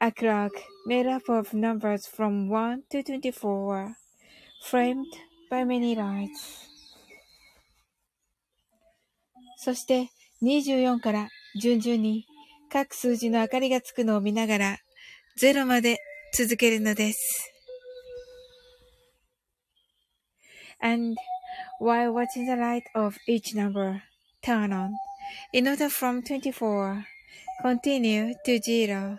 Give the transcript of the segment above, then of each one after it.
a clock made up of numbers from 1 to 24, framed by many lights. そして24から順々に各数字の明かりがつくのを見ながら0まで続けるのです。And while watching the light of each number turn on, in order from 24, continue to zero.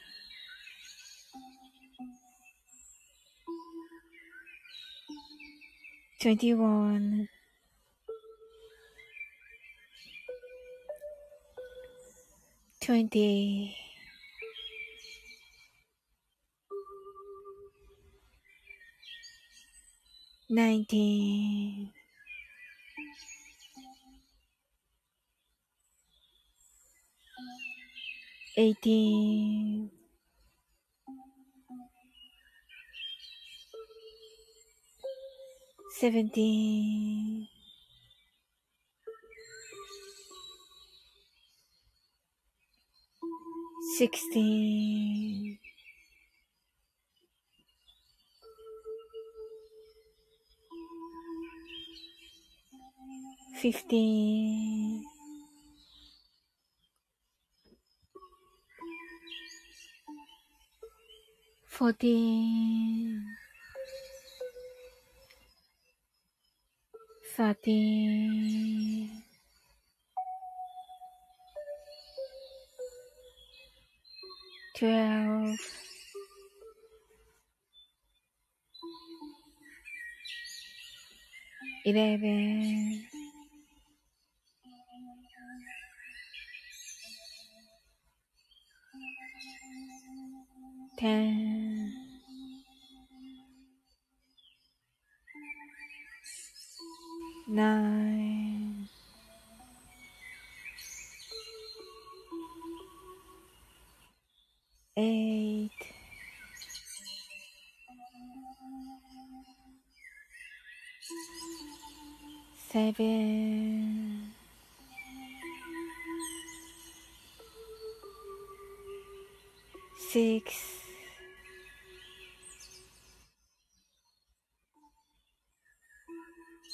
21 20 19 18 Seventeen, sixteen, fifteen, fourteen. 13 12 11 10 nine, eight, seven, six,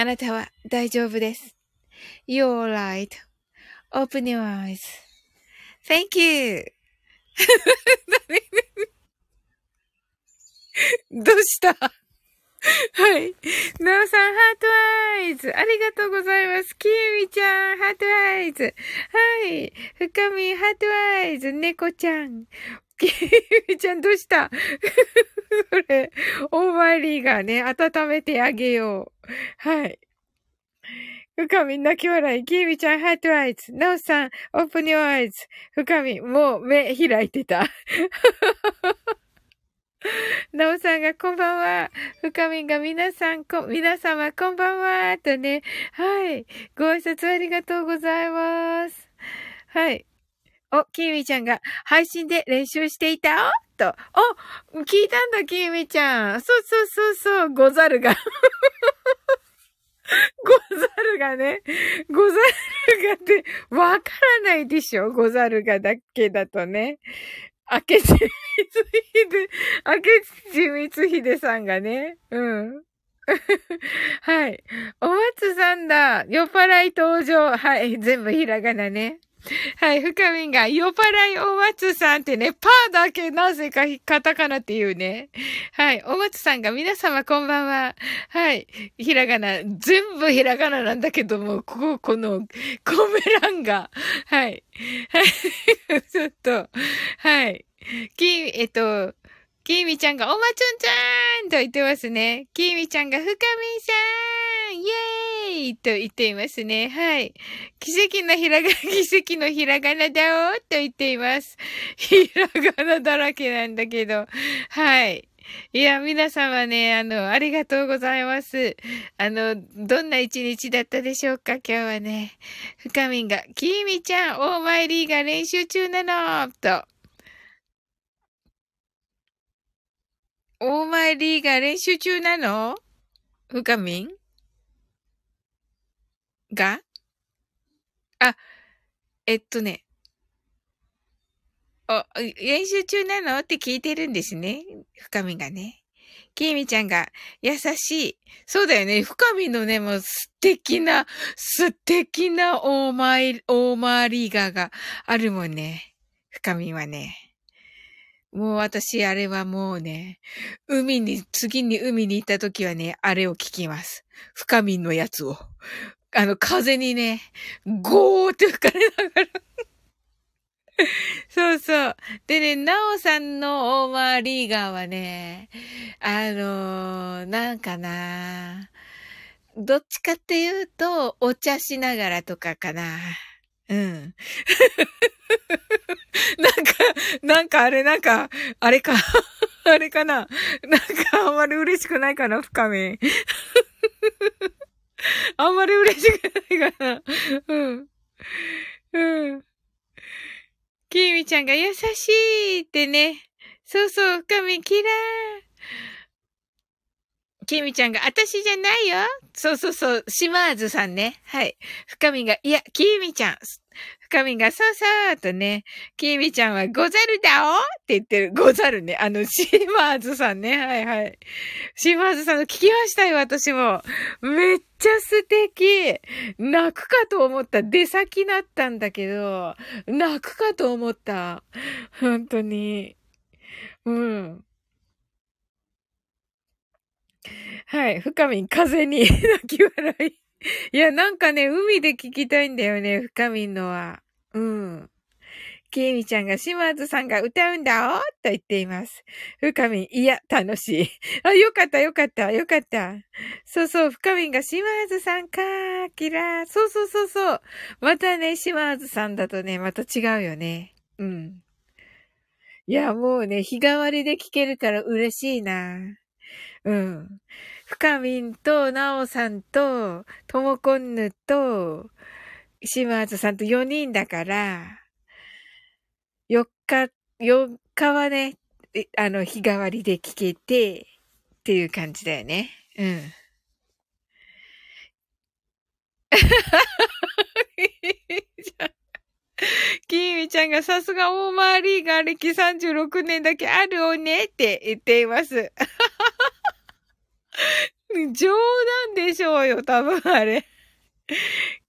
あなたは大丈夫です。You're right.Open your eyes.Thank you. どうした？はい。なおさん、 heart eyes。ありがとうございます。きみちゃん、ハートアイズ。はい。深み、 heart eyes。猫ちゃん。きみちゃん、どうしたこれ、オーマーリーがね、温めてあげよう。はい。深み、泣き笑い。きみちゃん、 heart eyes。なおさん、 open your eyes。深み、もう目開いてた。なおさんがこんばんは。深みが皆さん、こ、皆様こんばんは。とね。はい。ご挨拶ありがとうございます。はい。お、きみちゃんが配信で練習していた？と。お、聞いたんだ、きみちゃん。そうそうそうそう、ござるが。ござるがね、ござるがってわからないでしょ？ござるがだけだとね。明智光秀、明智光秀さんがね、うん。はい。お松さんだ。酔っ払い登場。はい。全部ひらがなね。はい。深みんが、酔っ払いお松さんってね、パーだけなぜかカタカナっていうね。はい。お松さんが、皆様こんばんは。はい。ひらがな、全部ひらがななんだけども、ここ、この、コメ欄が。はい。はい。ちょっと、はい。き、えっと、きみちゃんが、おまつんちゃーんと言ってますね。きみちゃんが、深みさんイェーイいと言っていますね。はい。奇跡のひらがな、奇跡のひらがなだおと言っています。ひらがなだらけなんだけど。はい。いや、皆様ね、あの、ありがとうございます。あの、どんな一日だったでしょうか？今日はね。深みんが、きみちゃん、オーマイリーが練習中なのと。オーマイリーが練習中なの？深みん？が？あ、えっとね。あ、練習中なの？って聞いてるんですね。深みがね。きみちゃんが優しい。そうだよね。深みのね、もう素敵な、素敵なオーマイ、オーマーリーガーがあるもんね。深みはね。もう私、あれはもうね、海に、次に海に行った時はね、あれを聞きます。深みのやつを。あの、風にね、ゴーって吹かれながら そうそう。でね、なおさんのオーマーリーガーはね、あのー、なんかなどっちかっていうと、お茶しながらとかかな。うん。なんか、なんかあれ、なんか、あれか。あれかな。なんかあんまり嬉しくないかな、深み。あんまり嬉しくないかな。うん。うん。きみちゃんが優しいってね。そうそう、深みキラー。きみちゃんが、私じゃないよ。そうそうそう、島津さんね。はい。深みが、いや、きみちゃん。深みが、そうそうとね、きみちゃんは、ござるだおって言ってる。ござるね。あの、島津さんね。はいはい。島津さんの聞きましたよ、私も。めっちゃ素敵。泣くかと思った。出先だったんだけど、泣くかと思った。本当に。うん。はい。深みん、風に 泣き笑い。いや、なんかね、海で聞きたいんだよね、深みんのは。うん。きみちゃんが島津さんが歌うんだおと言っています。深みん、いや、楽しい。あ、よかった、よかった、よかった。そうそう、深みんが島津さんかー、キラー。そうそうそうそう。またね、島津さんだとね、また違うよね。うん。いや、もうね、日替わりで聴けるから嬉しいな。うん。深みんと、なおさんと、ともこんぬと、島津さんと4人だから、4日、4日はね、あの、日替わりで聞けて、っていう感じだよね。うん。きみちゃんがさすが大回りが歴36年だけあるおねって言っています。冗談でしょうよ、多分あれ。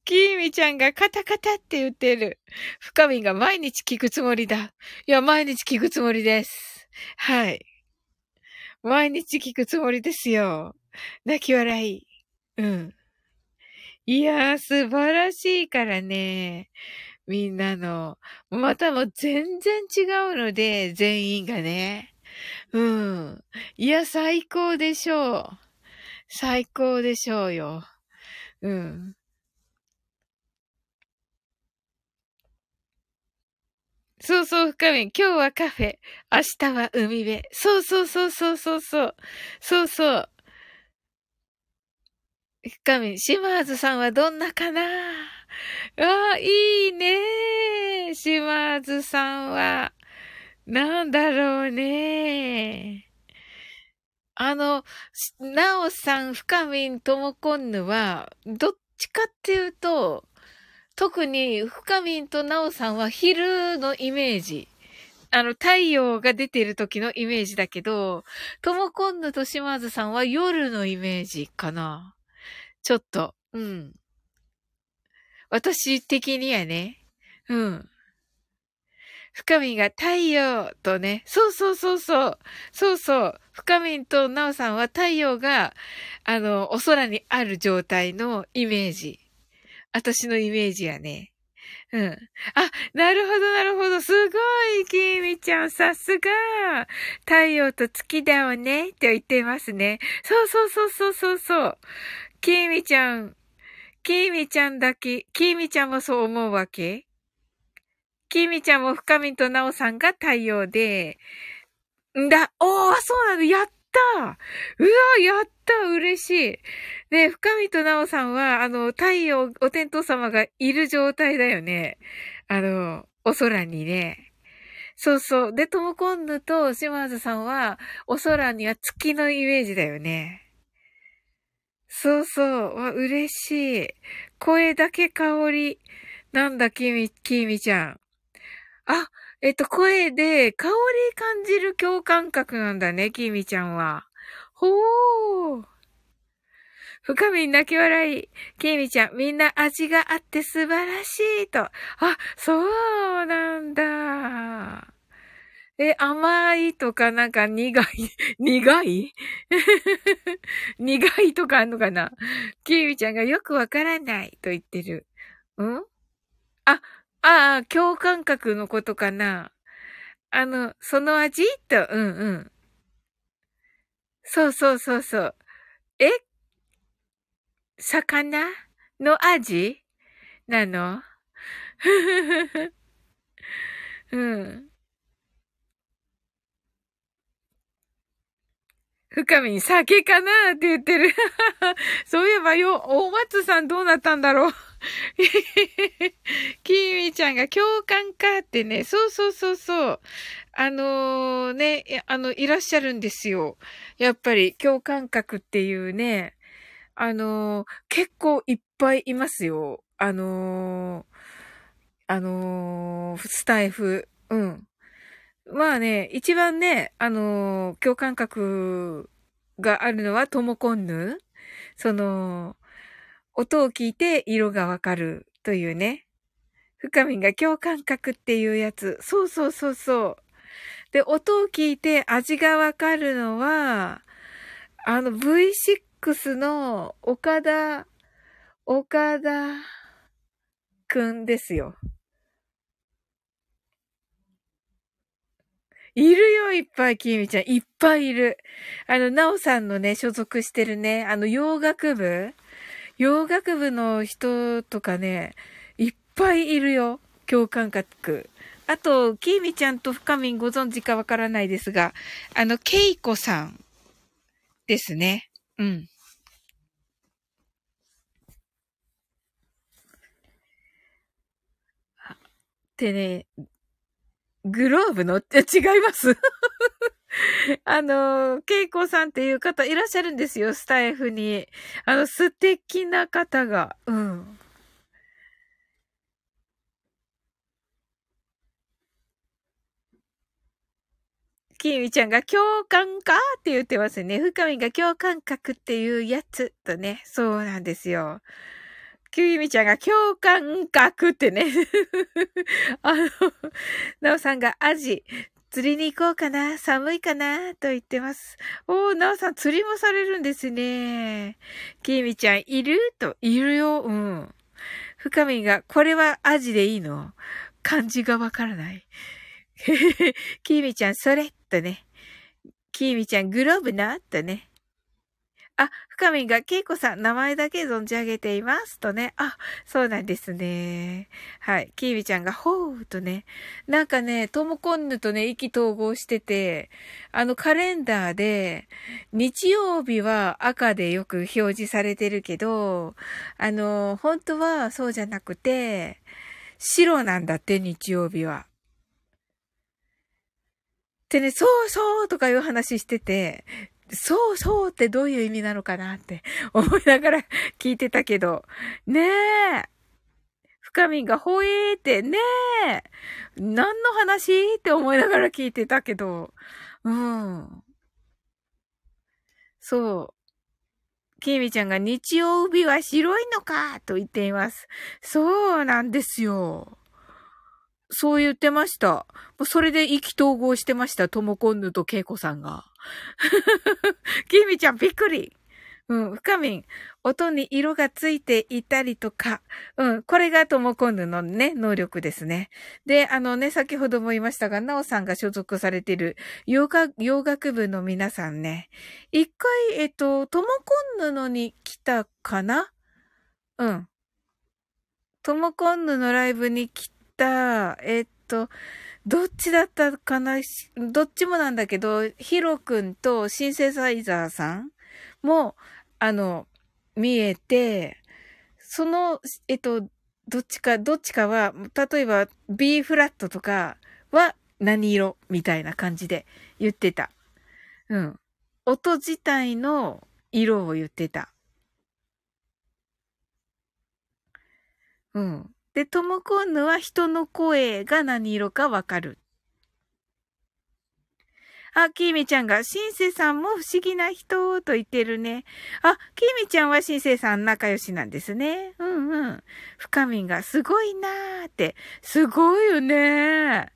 きーみちゃんがカタカタって言ってる。深みが毎日聞くつもりだ。いや、毎日聞くつもりです。はい。毎日聞くつもりですよ。泣き笑い。うん。いやー、素晴らしいからね。みんなの。またも全然違うので、全員がね。うん。いや、最高でしょう。最高でしょうよ。うん。そうそう、深み。今日はカフェ。明日は海辺。そうそうそうそうそうそう。そうそう。深み、島津さんはどんなかな？ああ、いいね島津さんは。なんだろうねあの、なおさん、深みん、ともこんぬは、どっちかっていうと、特に、深みんとなおさんは昼のイメージ。あの、太陽が出てる時のイメージだけど、ともこんぬと島津さんは夜のイメージかな。ちょっと、うん。私的にはね、うん。深みが太陽とね、そうそうそうそう、そうそう、深みとなおさんは太陽が、あの、お空にある状態のイメージ。私のイメージやね。うん。あ、なるほど、なるほど。すごい、きみちゃん、さすが。太陽と月だよね、って言ってますね。そうそうそうそうそうそう。きみちゃん、きみちゃんだけ、きみちゃんもそう思うわけ？きみちゃんも深みとなおさんが太陽で、んだ、おー、そうなの、やったうわ、やった嬉しい。で、深見となおさんは、あの、太陽、お天道様がいる状態だよね。あの、お空にね。そうそう。で、ともこんぬと島津さんは、お空には月のイメージだよね。そうそう。わ、嬉しい。声だけ香り。なんだ、きみ、きみちゃん。あ、えっと、声で香り感じる共感覚なんだね、きみちゃんは。ほー。深み泣き笑い。きみちゃん、みんな味があって素晴らしいと。あ、そうなんだ。え、甘いとかなんか苦い、苦い？苦いとかあんのかな？きみちゃんがよくわからないと言ってる。ん？あ、ああ、共感覚のことかな。あの、その味？と、うんうん。そうそうそうそう。え？魚の味？なの？うん。深みに酒かなって言ってる。そういえばよ、大松さんどうなったんだろう。キーミちゃんが共感かってね、そうそうそうそう。あのー、ね、あの、いらっしゃるんですよ。やっぱり共感覚っていうね、あのー、結構いっぱいいますよ。あのー、あのスタイフ。うん。まあね、一番ね、あの共感覚があるのはトモコンヌその、音を聞いて色がわかるというね。深みが共感覚っていうやつ。そうそうそうそう。で、音を聞いて味がわかるのは、あの V6 の岡田、岡田くんですよ。いるよ、いっぱい、きみちゃん。いっぱいいる。あの、なおさんのね、所属してるね、あの、洋楽部洋楽部の人とかね、いっぱいいるよ。共感覚。あと、きーみちゃんと深みんご存知かわからないですが、あの、けいこさんですね。うん。でね、グローブの違います あの、恵子さんっていう方いらっしゃるんですよ、スタイフに。あの、素敵な方が。うん。きみちゃんが共感かって言ってますね。深みが共感覚っていうやつとね。そうなんですよ。きみちゃんが共感覚ってね。あの、なおさんがアジ、釣りに行こうかな寒いかなと言ってます。おー、なおさん釣りもされるんですね。きみちゃん、いる？と、いるよ。うん。深みが、これはアジでいいの？漢字がわからない。キーミちゃん、それ？とね。きーミちゃん、グローブな？とね。あ、深みが、ケイコさん、名前だけ存じ上げています。とね。あ、そうなんですね。はい。キーミちゃんが、ほーとね。なんかね、トモコンヌとね、意気投合してて、あのカレンダーで、日曜日は赤でよく表示されてるけど、あの、本当はそうじゃなくて、白なんだって、日曜日は。でね、そうそうとかいう話してて、そうそうってどういう意味なのかなって思いながら聞いてたけど、ねえ。深みがほえーって、ねえ。何の話って思いながら聞いてたけど、うん。そう。きみちゃんが日曜日は白いのかと言っています。そうなんですよ。そう言ってました。それで意気投合してました。ともこんぬとけいこさんが。きみちゃんびっくり。うん、深みん。音に色がついていたりとか。うん、これがともこんぬのね、能力ですね。で、あのね、先ほども言いましたが、なおさんが所属されている洋楽洋楽部の皆さんね。一回、えっと、ともこんぬのに来たかな？うん。ともこんぬのライブに来た、えっと、どっちだったかな？どっちもなんだけど、ヒロくんとシンセサイザーさんも、あの、見えて、その、えっと、どっちか、どっちかは、例えば B フラットとかは何色みたいな感じで言ってた。うん。音自体の色を言ってた。うん。で、トモコンヌは人の声が何色かわかる。あ、キーミちゃんが、シンセさんも不思議な人と言ってるね。あ、キーミちゃんはシンセさん仲良しなんですね。うんうん。深みがすごいなーって。すごいよね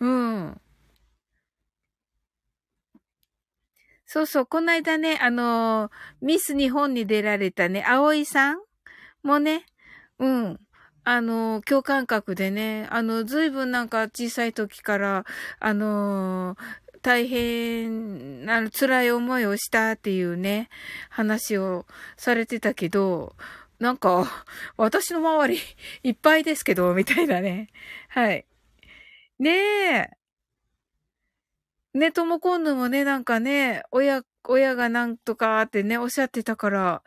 うん。そうそう、この間ね、あのー、ミス日本に出られたね、葵さんもね、うん。あの、共感覚でね、あの、ずいぶんなんか小さい時から、あの、大変、あの、辛い思いをしたっていうね、話をされてたけど、なんか、私の周りいっぱいですけど、みたいなね。はい。ねえ。ね、とも今度もね、なんかね、親、親がなんとかってね、おっしゃってたから、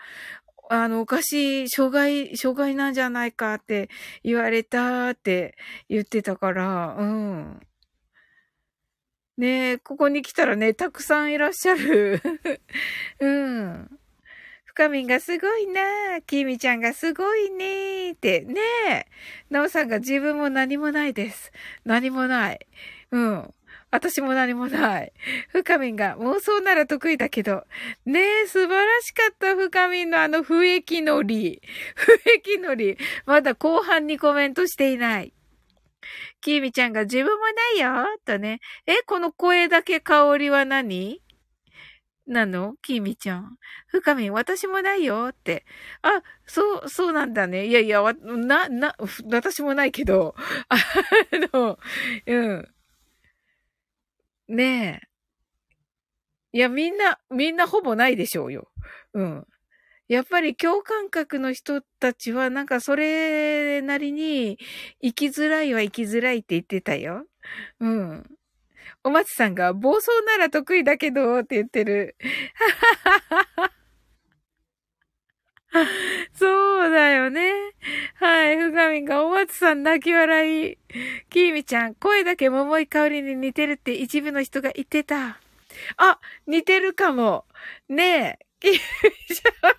あの、おかしい、障害、障害なんじゃないかって言われたって言ってたから、うん。ねえ、ここに来たらね、たくさんいらっしゃる。うん。深みんがすごいなきみちゃんがすごいねーって、ねえ。なおさんが自分も何もないです。何もない。うん。私も何もない。深みんが妄想なら得意だけど。ねえ、素晴らしかった、深みんのあの不液のり。不液のり。まだ後半にコメントしていない。きみちゃんが自分もないよとね。え、この声だけ香りは何？なの？きみちゃん。深みん、私もないよって。あ、そう、そうなんだね。いやいや、な、な、私もないけど。あの、うん。ねえ。いや、みんな、みんなほぼないでしょうよ。うん。やっぱり共感覚の人たちはなんかそれなりに生きづらいは生きづらいって言ってたよ。うん。お松さんが暴走なら得意だけどって言ってる。はははは そうだよね。はい。ふがみんがお松さん泣き笑い。きーみちゃん、声だけ桃井香りに似てるって一部の人が言ってた。あ、似てるかも。ねえ。きーみちゃん。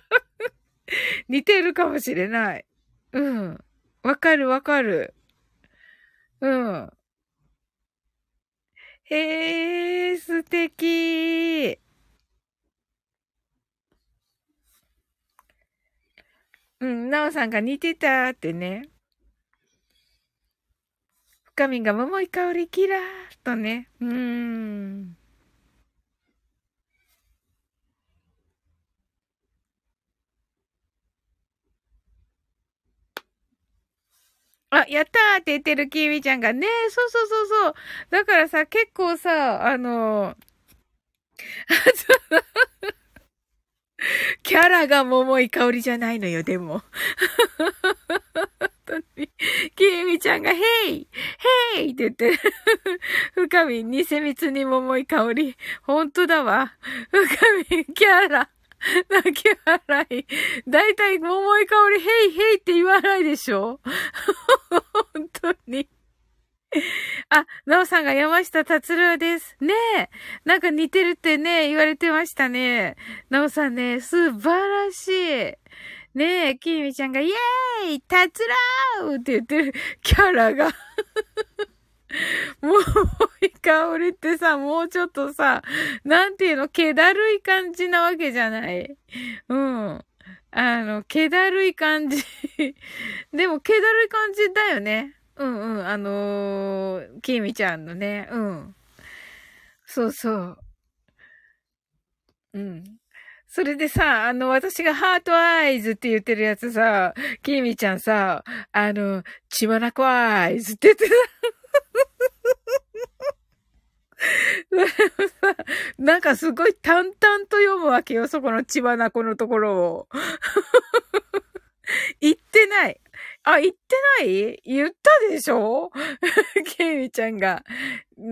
似てるかもしれない。うん。わかるわかる。うん。へえ、す敵。うん、なおさんが似てたってね。深みが桃井香りキラーとね。うーん。あ、やったーって言ってるキーミちゃんがね、そうそうそうそう。だからさ、結構さ、あの、キャラが桃井香りじゃないのよ、でも。本当に。きえみちゃんが、ヘイヘイって言って、深み、偽蜜に桃井香り。本当だわ。深み、キャラ。泣き笑い。だいたい桃井香り、ヘイヘイって言わないでしょ？本当に。あ、なおさんが山下達郎です。ねえ。なんか似てるってね、言われてましたね。なおさんね、素晴らしい。ねえ、きみちゃんが、イエーイ達郎って言ってるキャラが もう、い香りってさ、もうちょっとさ、なんていうの、気だるい感じなわけじゃない。うん。あの、気だるい感じでも、気だるい感じだよね。うんうん。あのー、きみちゃんのね。うん。そうそう。うん。それでさ、あの、私がハートアイズって言ってるやつさ、きみちゃんさ、あの、血まなこアイズって言ってた。なんかすごい淡々と読むわけよ、そこの血花子のところを。言ってない。あ、言ってない？言ったでしょ？ケイミちゃんが。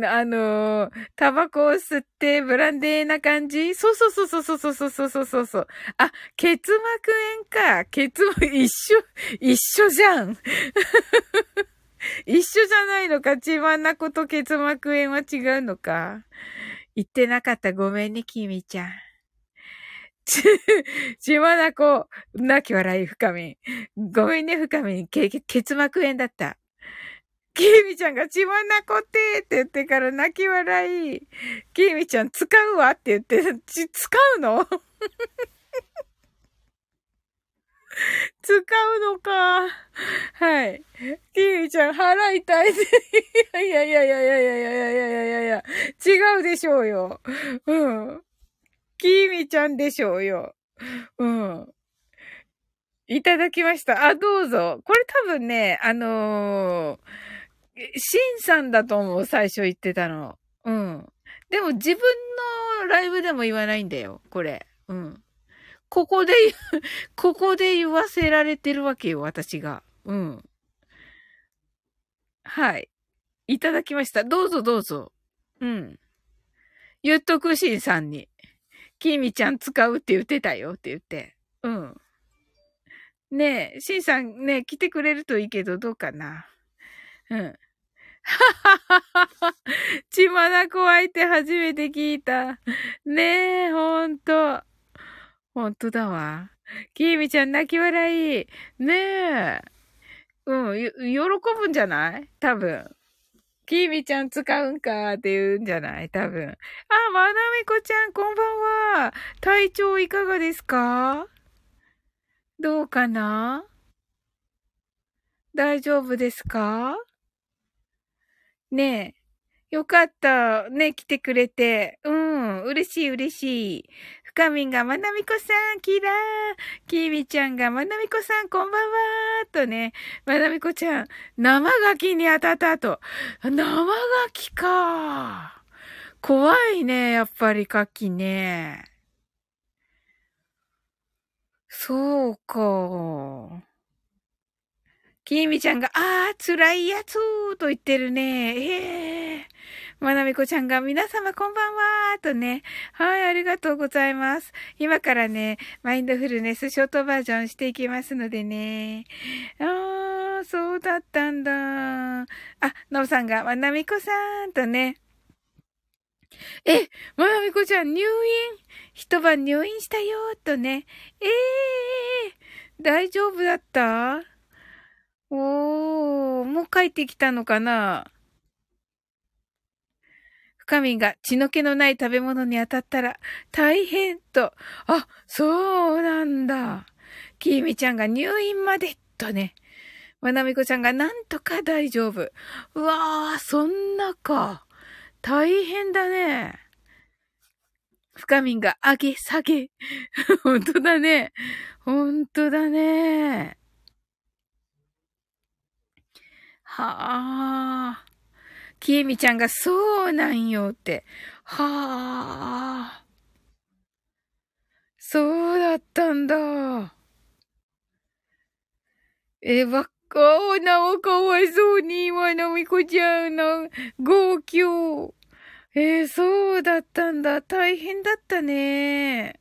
あのー、タバコを吸ってブランデーな感じ？そうそうそうそうそうそうそうそうそうそう。あ、結膜炎か。結膜、一緒、一緒じゃん。一緒じゃないのか？血まなこと結膜炎は違うのか？言ってなかった。ごめんね、きみちゃん。ち、ちまなこ、泣き笑い、深み。ごめんね、深み。け、結膜炎だった。きみちゃんがちまなこってって言ってから泣き笑い。きみちゃん使うわって言って、ち、使うの？使うのか。はい。キーちゃん、払いたい。いやいやいやいやいやいやいやいやいやいやいや違うでしょうよ。うん。キーミちゃんでしょうよ。うん。いただきました。あ、どうぞ。これ多分ね、あのー、シンさんだと思う、最初言ってたの。うん。でも自分のライブでも言わないんだよ、これ。うん。ここで、ここで言わせられてるわけよ、私が。うん。はい。いただきました。どうぞどうぞ。うん。言っとくしんさんに。きみちゃん使うって言ってたよって言って。うん。ねえ、しんさんね、来てくれるといいけど、どうかな。うん。ははははは。ちまなこ相手初めて聞いた。ねえ、ほんと。ほんとだわ。きーみちゃん泣き笑い。ねえ。うん、喜ぶんじゃない？多分。きーみちゃん使うんかって言うんじゃない？多分。あ、まなみこちゃん、こんばんは。体調いかがですか？どうかな？大丈夫ですか？ねえ。よかった。ね、来てくれて。うん、嬉しい嬉しい。かみんがまなみこさん、キラー。きみちゃんがまなみこさん、こんばんはとね、まなみこちゃん、生ガキに当たったと。生ガキか。怖いね、やっぱりカキね。そうか。きみちゃんが、あー、辛いやつと言ってるね。ええー。まなみこちゃんが皆様こんばんはとね。はい、ありがとうございます。今からね、マインドフルネスショートバージョンしていきますのでね。あー、そうだったんだ。あ、のぶさんが、まなみこさんとね。え、まなみこちゃん入院？一晩入院したよとね。ええー、大丈夫だった？おー、もう帰ってきたのかな？深みが血の気のない食べ物に当たったら大変と。あ、そうなんだ。きみちゃんが入院までとね。まなみこちゃんがなんとか大丈夫。うわー、そんなか。大変だね。深みんが上げ下げ。本当だね。本当だね。はあ。きえみちゃんがそうなんよって。はあ。そうだったんだ。え、ばっか、なおかわいそうに、わなみこちゃんの号泣。えー、そうだったんだ。大変だったね。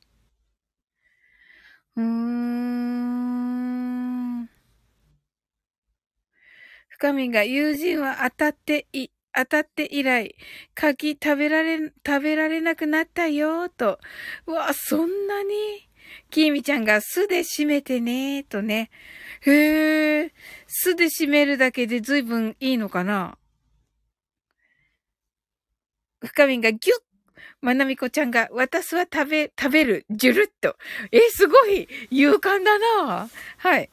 うーん。深みが友人は当たってい、当たって以来、柿食べられ、食べられなくなったよ、と。うわ、そんなに？きみちゃんが巣で締めてね、とね。へえ、巣で締めるだけで随分いいのかな？深みがギュッまなみこちゃんが、私は食べ、食べる、じゅるっと。え、すごい勇敢だなはい。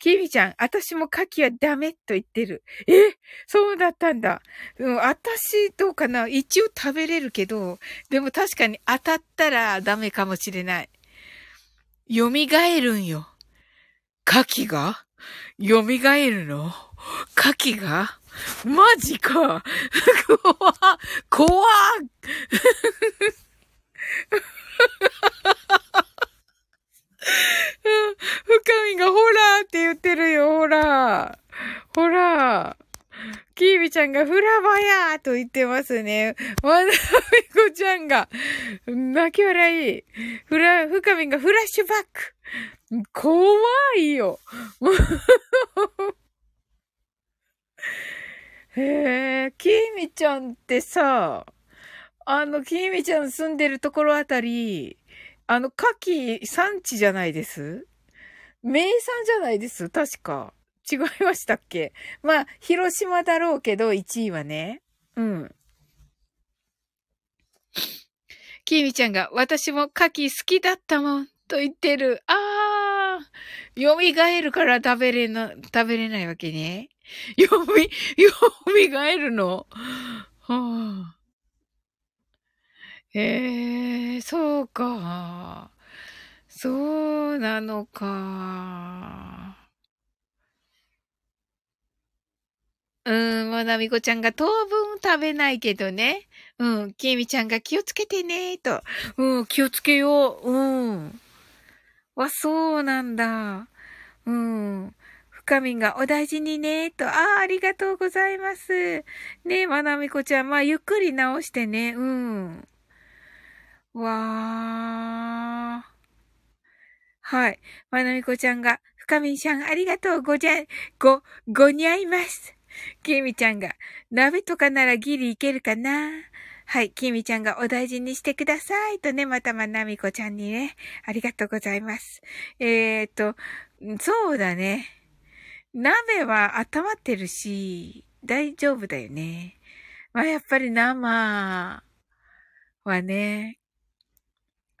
きみちゃん、私も牡蠣はダメと言ってる。え？そうだったんだ。うん、私、どうかな？一応食べれるけど、でも確かに当たったらダメかもしれない。蘇るんよ。牡蠣が？蘇るの？牡蠣が？マジか。怖怖深みがホラーって言ってるよ、ホラー。ホラー。キービちゃんがフラバヤーと言ってますね。わなみこちゃんが、泣き笑い。フラ、深みがフラッシュバック。怖いよ。へえ、きみちゃんってさ、あの、きみちゃん住んでるところあたり、あの、牡蠣産地じゃないです？名産じゃないです？確か。違いましたっけ？まあ、広島だろうけど、1位はね。うん。きみちゃんが、私も牡蠣好きだったもん、と言ってる。あー、蘇るから食べれな、食べれないわけね。よみ、蘇るの？はあ。ええ、そうか。そうなのか。うん、まなみこちゃんが当分食べないけどね。うん、きみちゃんが気をつけてね、と。うん、気をつけよう。うん。わ、そうなんだ。うん。深みがお大事にね、と。ああ、ありがとうございます。ねまなみこちゃん、まあ、ゆっくり直してね。うん。わー。はい。まなみこちゃんが、深みちゃんありがとうごじゃ、ご、ごにゃいます。きみちゃんが、鍋とかならギリいけるかなはい。きみちゃんがお大事にしてください。とね、またまなみこちゃんにね、ありがとうございます。えー、っと、そうだね。鍋は温まってるし、大丈夫だよね。まあ、やっぱり生はね、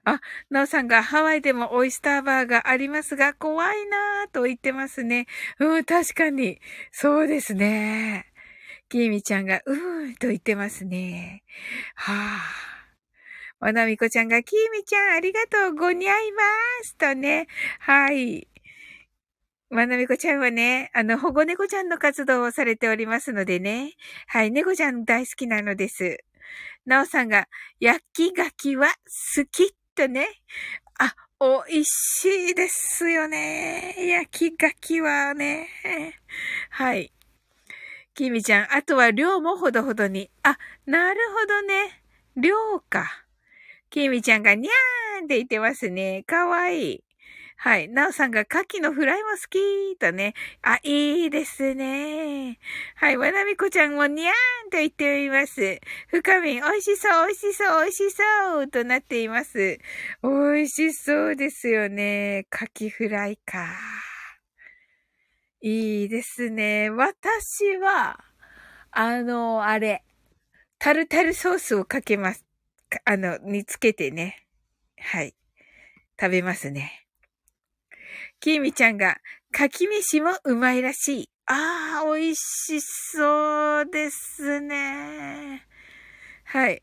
あ、なおさんがハワイでもオイスターバーがありますが、怖いなぁと言ってますね。うん、確かに。そうですね。きみちゃんが、うーんと言ってますね。はぁ、あ。まなみこちゃんが、きみちゃんありがとう、ごにゃいますとね。はい。まなみこちゃんはね、あの、保護猫ちゃんの活動をされておりますのでね。はい、猫ちゃん大好きなのです。なおさんが、焼き牡蠣は好きとね。あ、美味しいですよね。焼き牡蠣はね。はい。きみちゃん、あとは量もほどほどに。あ、なるほどね。量か。きみちゃんがにゃーんって言ってますね。かわいい。はい。なおさんが牡蠣のフライも好きとね。あ、いいですね。はい。わなみこちゃんもにゃーんと言っております。深み、美味しそう、美味しそう、美味しそうとなっています。美味しそうですよね。牡蠣フライか。いいですね。私は、あの、あれ。タルタルソースをかけます。あの、につけてね。はい。食べますね。きみちゃんが、かき飯もうまいらしい。ああ、美味しそうですね。はい。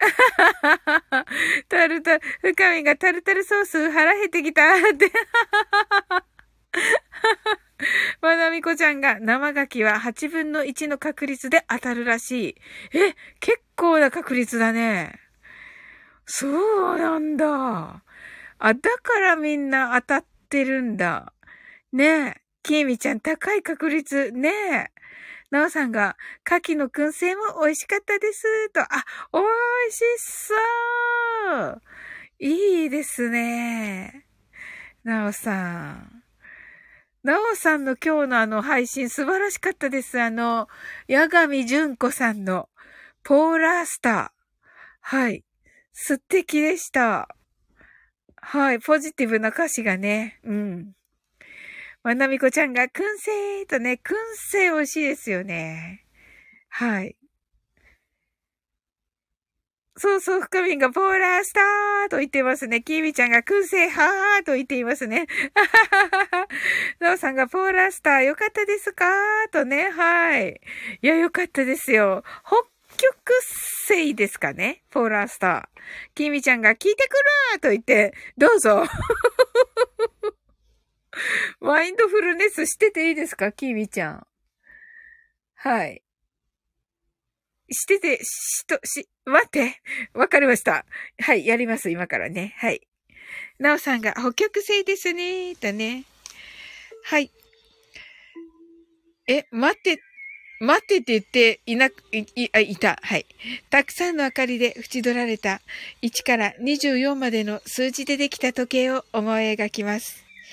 タルタル、深みがタルタルソース腹減ってきたって。まなみこちゃんが生牡蠣は8分の1の確率で当たるらしい。え、結構な確率だね。そうなんだ。あ、だからみんな当たってるんだ。ねえ。きーみちゃん高い確率。ねえ。なおさんが、牡蠣の燻製も美味しかったです。と、あ、美味しそう。いいですね。なおさん。なおさんの今日のあの配信素晴らしかったです。あの、八神純子さんのポーラースター。はい。素敵でした。はい。ポジティブな歌詞がね。うん。まなみこちゃんが、燻製とね、燻製美味しいですよね。はい。そうそう、深みんがポーラースターと言ってますね。キーミちゃんが燻製はーと言っていますね。ノーさんがポーラースターよかったですかとね。はい。いや、よかったですよ。北極星ですかね？ポーラースター。キーミちゃんが聞いてくると言って、どうぞ。マインドフルネスしてていいですか？キーミちゃん。はい。してて、しと、し、待って。わかりました。はい、やります、今からね。はい。なおさんが、北極星ですね、とね。はい。え、待って、待ってって言っていなく、い、い、あ、いた。はい。たくさんの明かりで縁取られた1から24までの数字でできた時計を思い描きます。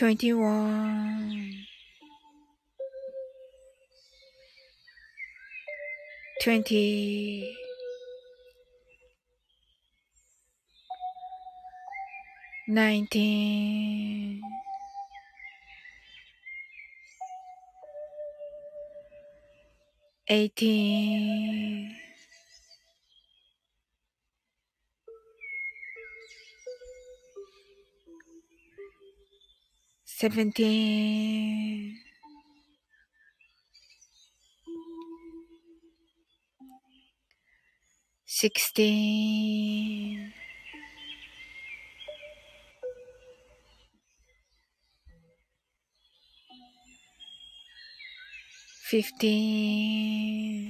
21 20 19 18 seventeen, sixteen, fifteen.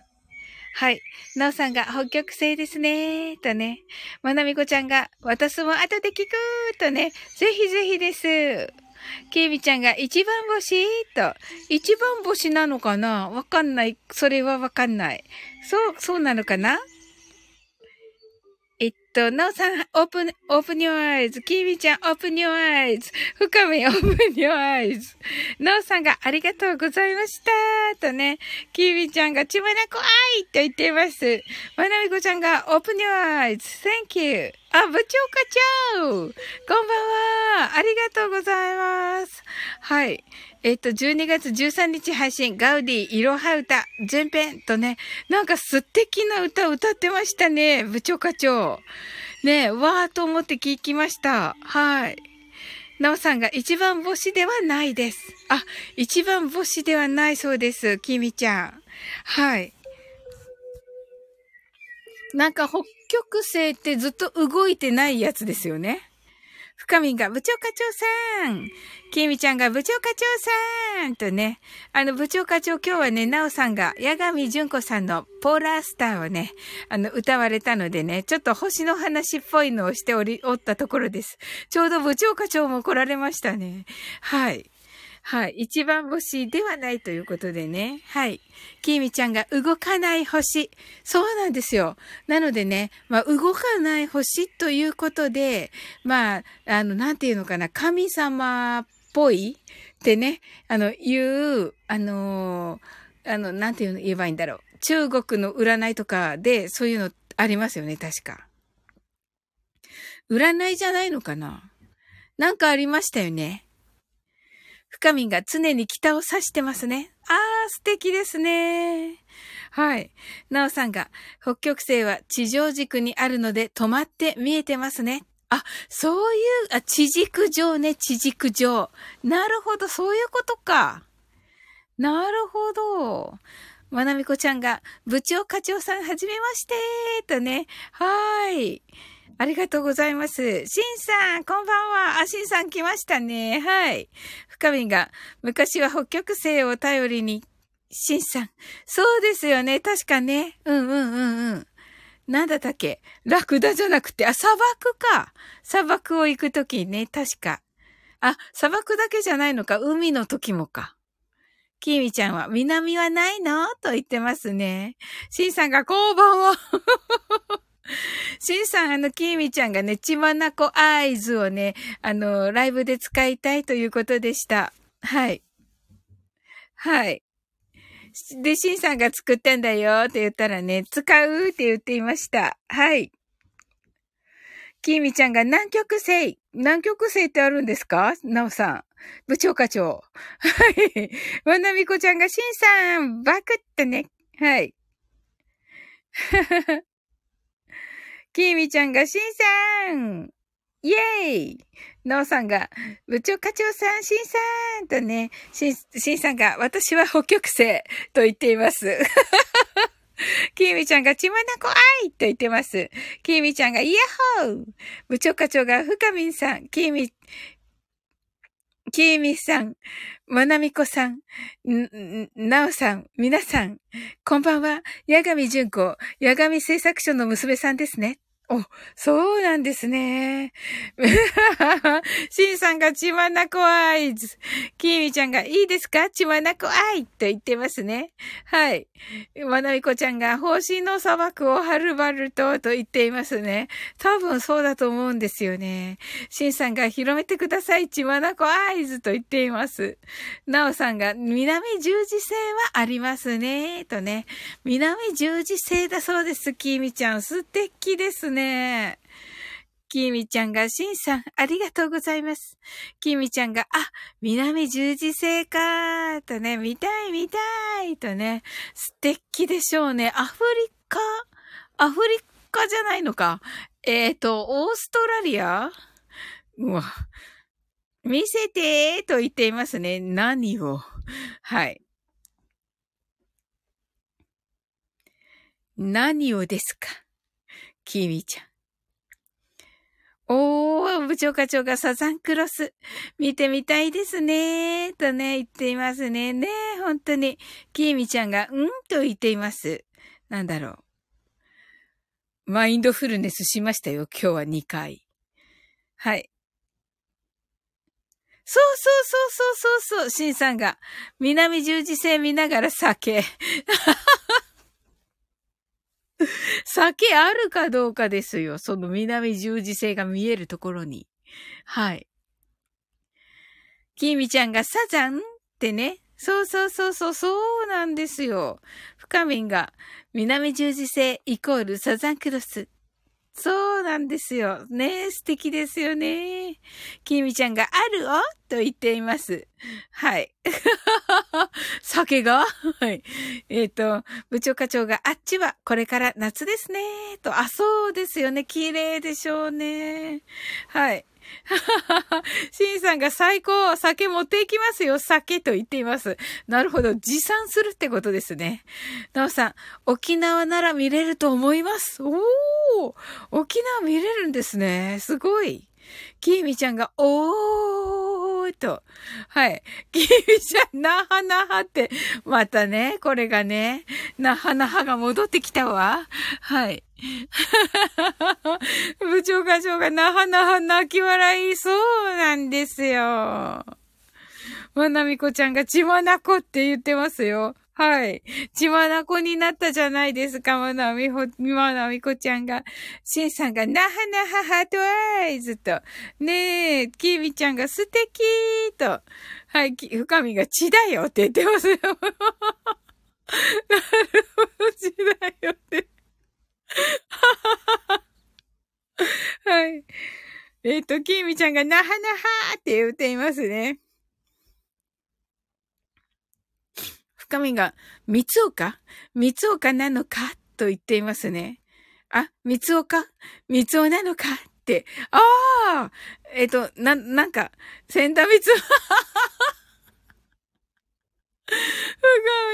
はい。なおさんが北極星ですね。とね。まなみこちゃんが、私も後で聞くとね。ぜひぜひです。ケイミちゃんが一番星と。一番星なのかな？わかんない。それはわかんない。そう、そうなのかな？と、なおさん、オープン、オープン your eyes。キーちゃん、オープン your eyes。深め、オープン your eyes。なおさんがありがとうございました。とね、キーミちゃんがちまなこいと言っています。まなみこちゃんがオープン your eyes。Thank you. あ、部長課長こんばんはありがとうございます。はい。えっと、12月13日配信、ガウディ、いろは歌、前編とね、なんか素敵な歌を歌ってましたね、部長課長。ねわーと思って聞きました。はい。なおさんが一番星ではないです。あ、一番星ではないそうです、きみちゃん。はい。なんか北極星ってずっと動いてないやつですよね。深みが部長課長さん。きみちゃんが部長課長さんとね。あの部長課長今日はね、なおさんが八神純子さんのポーラースターをね、あの歌われたのでね、ちょっと星の話っぽいのをしており、おったところです。ちょうど部長課長も来られましたね。はい。はい。一番星ではないということでね。はい。きみちゃんが動かない星。そうなんですよ。なのでね、まあ、動かない星ということで、まあ、あの、なんていうのかな、神様っぽいってね、あの、言う、あのあの、なんていうの言えばいいんだろう。中国の占いとかで、そういうのありますよね、確か。占いじゃないのかななんかありましたよね。深みが常に北を指してますね。あー、素敵ですね。はい。なおさんが、北極星は地上軸にあるので止まって見えてますね。あ、そういう、あ、地軸上ね、地軸上。なるほど、そういうことか。なるほど。まなみこちゃんが、部長課長さんはじめまして、とね。はーい。ありがとうございます。しんさん、こんばんは。あ、しんさん来ましたね。はい。深みが、昔は北極星を頼りに、しんさん。そうですよね。確かね。うんうんうんうん。なんだったっけ？ラクダじゃなくて、あ、砂漠か。砂漠を行くときね、確か。あ、砂漠だけじゃないのか。海の時もか。きみちゃんは、南はないの？と言ってますね。しんさんが、こんばんは。しんさん、あの、きーみちゃんがね、ちまなこアイズをね、あの、ライブで使いたいということでした。はい。はい。で、しんさんが作ったんだよって言ったらね、使うって言っていました。はい。きーみちゃんが南極星。南極星ってあるんですか？なおさん。部長課長。はい。わなみこちゃんがしんさん、バクってね。はい。きーみちゃんがしんさん。イェーイ。のうさんが、部長課長さん、しんさんとね、しん、しんさんが、私は北極星と言っています。きーみちゃんが、ちまなこあいと言ってます。きーみちゃんが、イヤホー。部長課長が、深みんさん、きーみ、きーみさん、まなみこさん、なおさん、皆さん、こんばんは。八神純子、八神製作所の娘さんですね。お、そうなんですね。シンさんが血まなこアイズ。キーミちゃんがいいですか？血まなこアイと言ってますね。はい。まなみこちゃんが星の砂漠をはるばるとと言っていますね。多分そうだと思うんですよね。シンさんが広めてください。血まなこアイズと言っています。なおさんが南十字星はありますね。とね。南十字星だそうです。キーミちゃん素敵ですね。ね。きみちゃんが、しんさん、ありがとうございます。きみちゃんが、あ、南十字星かとね、見たい見たいとね、素敵でしょうね。アフリカ？アフリカじゃないのか。えっ、ー、と、オーストラリア？うわ。見せてと言っていますね。何を？はい。何をですか？きみちゃん。おー、部長課長がサザンクロス。見てみたいですね。とね、言っていますね。ね本当に。きみちゃんが、うんと言っています。なんだろう。マインドフルネスしましたよ。今日は2回。はい。そうそうそうそうそうそう、シンさんが。南十字星見ながら酒。酒あるかどうかですよ。その南十字星が見えるところに。はい。きみちゃんがサザンってね。そうそうそうそう、そうなんですよ。深みんが南十字星イコールサザンクロスそうなんですよ。ね素敵ですよね。きみちゃんがあるおと言っています。はい。酒が？はい。えっ、ー、と、部長課長があっちはこれから夏ですね。と、あ、そうですよね。綺麗でしょうね。はい。シンさんが最高酒持っていきますよ酒と言っています。なるほど。持参するってことですね。なおさん、沖縄なら見れると思います。おー沖縄見れるんですね。すごい。きーみちゃんが、おーと。はい。きーみちゃ、なはなはって、またね、これがね、なはなはが戻ってきたわ。はい。部長課長がなはなは泣き笑い、そうなんですよ。まなみこちゃんが血まなこって言ってますよ。はい。血まなこになったじゃないですか、まなみほ、まなみこちゃんが。しんさんが、なはなはハートアイズと。ねえ、きみちゃんが素敵と。はい、深みが血だよって言ってますよ。なるほど、血だよって。はい。えっ、ー、と、きみちゃんがなはなはーって言っていますね。神が、三岡？三岡なのか？と言っていますね。あ、三岡？三つおなのか？って。ああえっ、と、な、なんか、千田三つ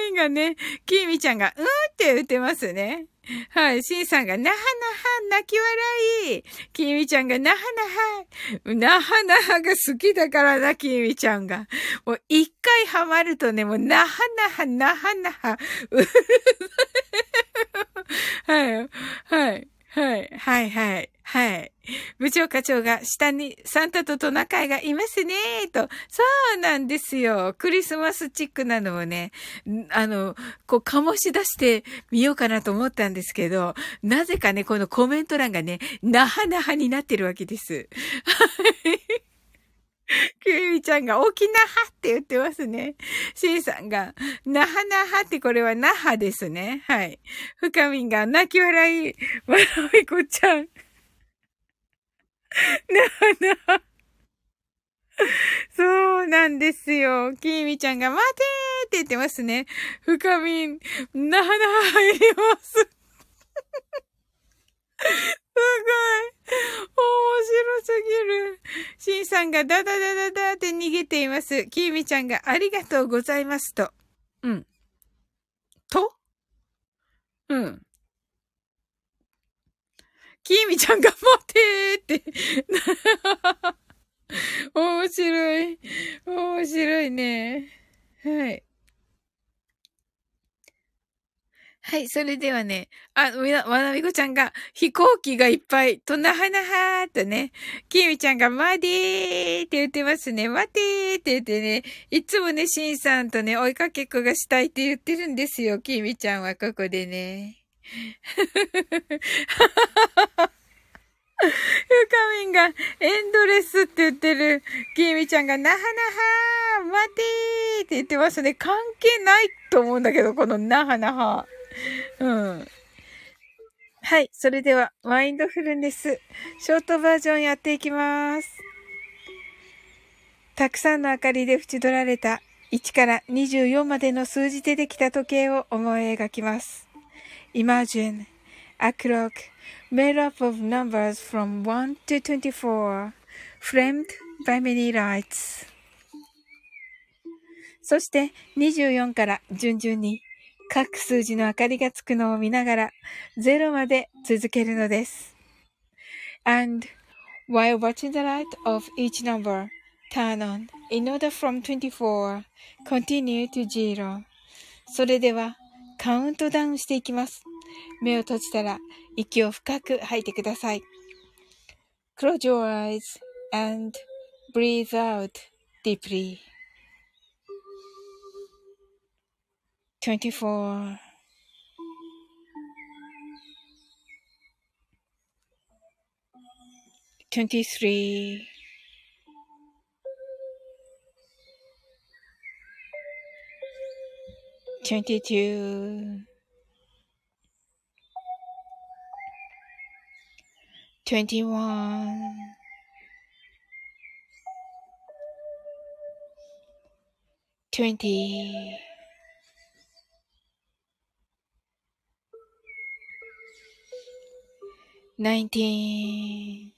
深みがね、きみちゃんが、うんって言ってますね。はい。シンさんが、なはなは、泣き笑い。きみちゃんが、なはなは。なはなはが好きだからな、きみちゃんが。もう一回ハマるとね、もう、なはなは、なはなは。はい。はい。はい、はい、はい、はい。部長課長が下にサンタとトナカイがいますね、と。そうなんですよ。クリスマスチックなのをね、あの、こう、醸し出してみようかなと思ったんですけど、なぜかね、このコメント欄がね、なはなはになってるわけです。はい。キュウミちゃんが沖縄って言ってますね。シンさんが、那覇那覇ってこれは那覇ですね。はい。深みんが泣き笑い。わらみこちゃん。那覇那覇。そうなんですよ。きーみちゃんが待てーって言ってますね。深みん、なはなは入ります。すごい。面白すぎる。シンさんがダダダダダって逃げています。キーミちゃんがありがとうございますと。うん。と？うん。キーミちゃんが待てーって。面白い。面白いね。はい。はい、それではね、あ、みな、まなみこちゃんが、飛行機がいっぱい、となはなはーとね、きみちゃんが、までーって言ってますね。待てーって言ってね、いつもね、しんさんとね、追いかけっこがしたいって言ってるんですよ、きみちゃんはここでね。ゆかみんが、エンドレスって言ってる。きみちゃんが、なはなはー待てーって言ってますね。関係ないと思うんだけど、このなはなは。うん。はい。それでは、マインドフルネス、ショートバージョンやっていきます。たくさんの明かりで縁取られた1から24までの数字でできた時計を思い描きます。Imagine a clock made up of numbers from 1 to 24, framed by many lights. そして24から順々に各数字の明かりがつくのを見ながら0まで続けるのです。And while watching the light of each number turn on in order from 24 continue to zero それではカウントダウンしていきます。目を閉じたら息を深く吐いてください。Close your eyes and breathe out deeply. 24 23 22 21 20 19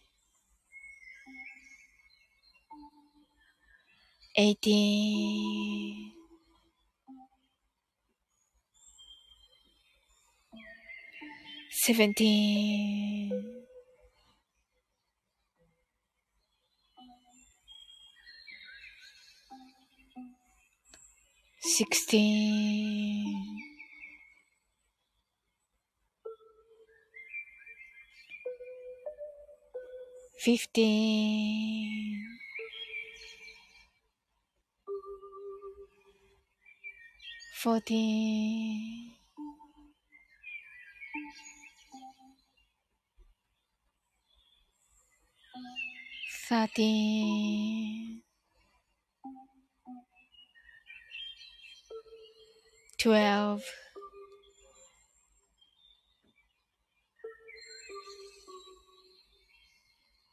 18 17 16 fifteen, fourteen, thirteen, twelve.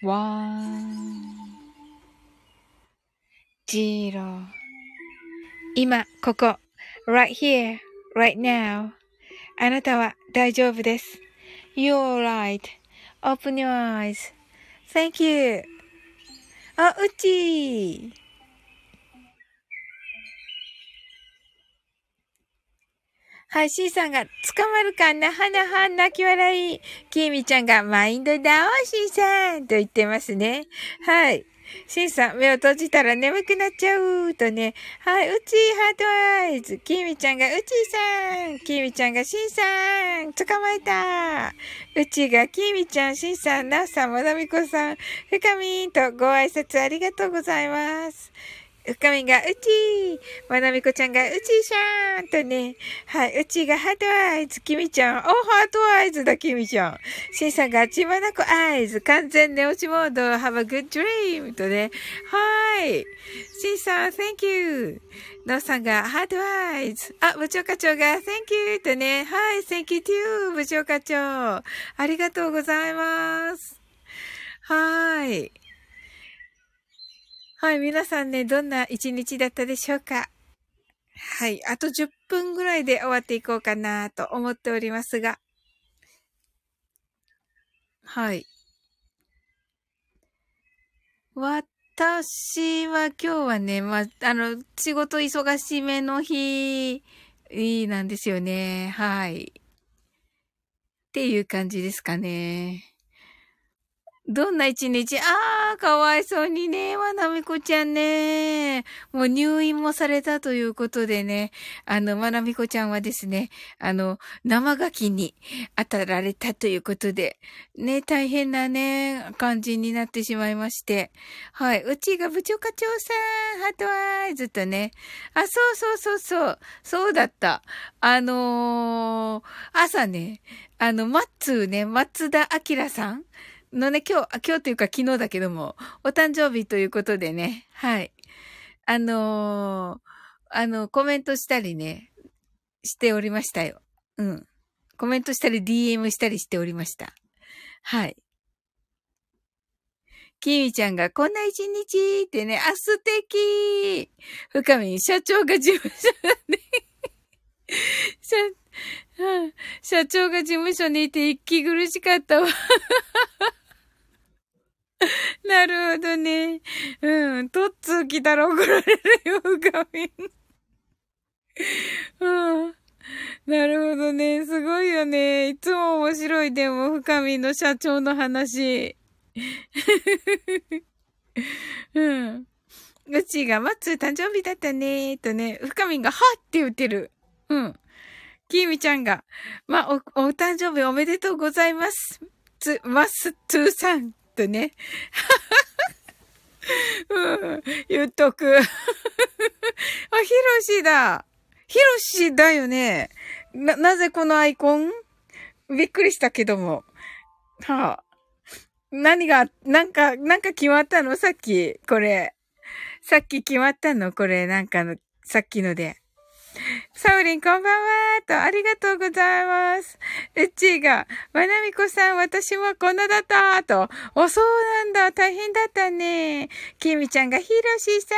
one, zero 今、ここ、right here, right now あなたは大丈夫です。You're right.Open your eyes.Thank you. あ、うちーはい、C さんが、捕まるかな？はなは泣き笑い。きみちゃんが、マインドダウン C さんと言ってますね。はい。シンさん、目を閉じたら眠くなっちゃうとね。はい、うちハートアイズ。きみちゃんが、うちさん。きみちゃんが、シンさん。捕まえた。うちが、きみちゃん、シンさん、なさん、まなみこさん。ふかみんとご挨拶ありがとうございます。深みが、うちーまなみこちゃんが、うちーしゃーんとね。はい、うちーが heart eyes、きみちゃん。お、 heart eyes だ、きみちゃん。しんさんが、ちまなこ eyes、完全寝落ちモード、have a good dream とね。はい。しんさん、thank you. のさんが、ハートアイズ。あ、部長課長が、thank you とね。はい、thank you too, 部長課長。ありがとうございます。はーい。はい、皆さんね、どんな一日だったでしょうか？はい、あと10分ぐらいで終わっていこうかなと思っておりますが。はい。私は今日はね、まあ、あの、仕事忙しめの日なんですよね。はい。っていう感じですかね。どんな一日？ああ、かわいそうにね、まなみこちゃんね。もう入院もされたということでね、あの、まなみこちゃんはですね、あの、生ガキに当たられたということで、ね、大変なね、感じになってしまいまして。はい。うちが部長課長さん、ハートワイズとね。あ、そうそうそうそう。そうだった。あのー、朝ね、あの、マッツーね、松田明さんのね、今日、今日というか昨日だけども、お誕生日ということでね、はい。あのー、あの、コメントしたりね、しておりましたよ。うん。コメントしたり DM したりしておりました。はい。きみちゃんがこんな一日ってね、あ、素敵深み社長が事務所で 社、社長が事務所にいて息苦しかったわ なるほどね。うん。とっつきたら怒られるよ、画面。うん。なるほどね。すごいよね。いつも面白い。でも、深みの社長の話。うん。うちが、マッツ誕生日だったねとね、深みが、はって言ってる。うん。きみちゃんが、まお、お誕生日おめでとうございます。つ、ます、つーさん。とね。うん、言っとく。あ、ひろしだ。ひろしだよね。な、なぜこのアイコン？びっくりしたけども。はあ。何が、なんか、なんか決まったの？さっき、これ。さっき決まったの？これ、なんかの、さっきので。サウリン、こんばんはと、ありがとうございます。うっちーが、まなみこさん、私もこんなだったと、お、そうなんだ、大変だったね。きみちゃんが、ひろしさ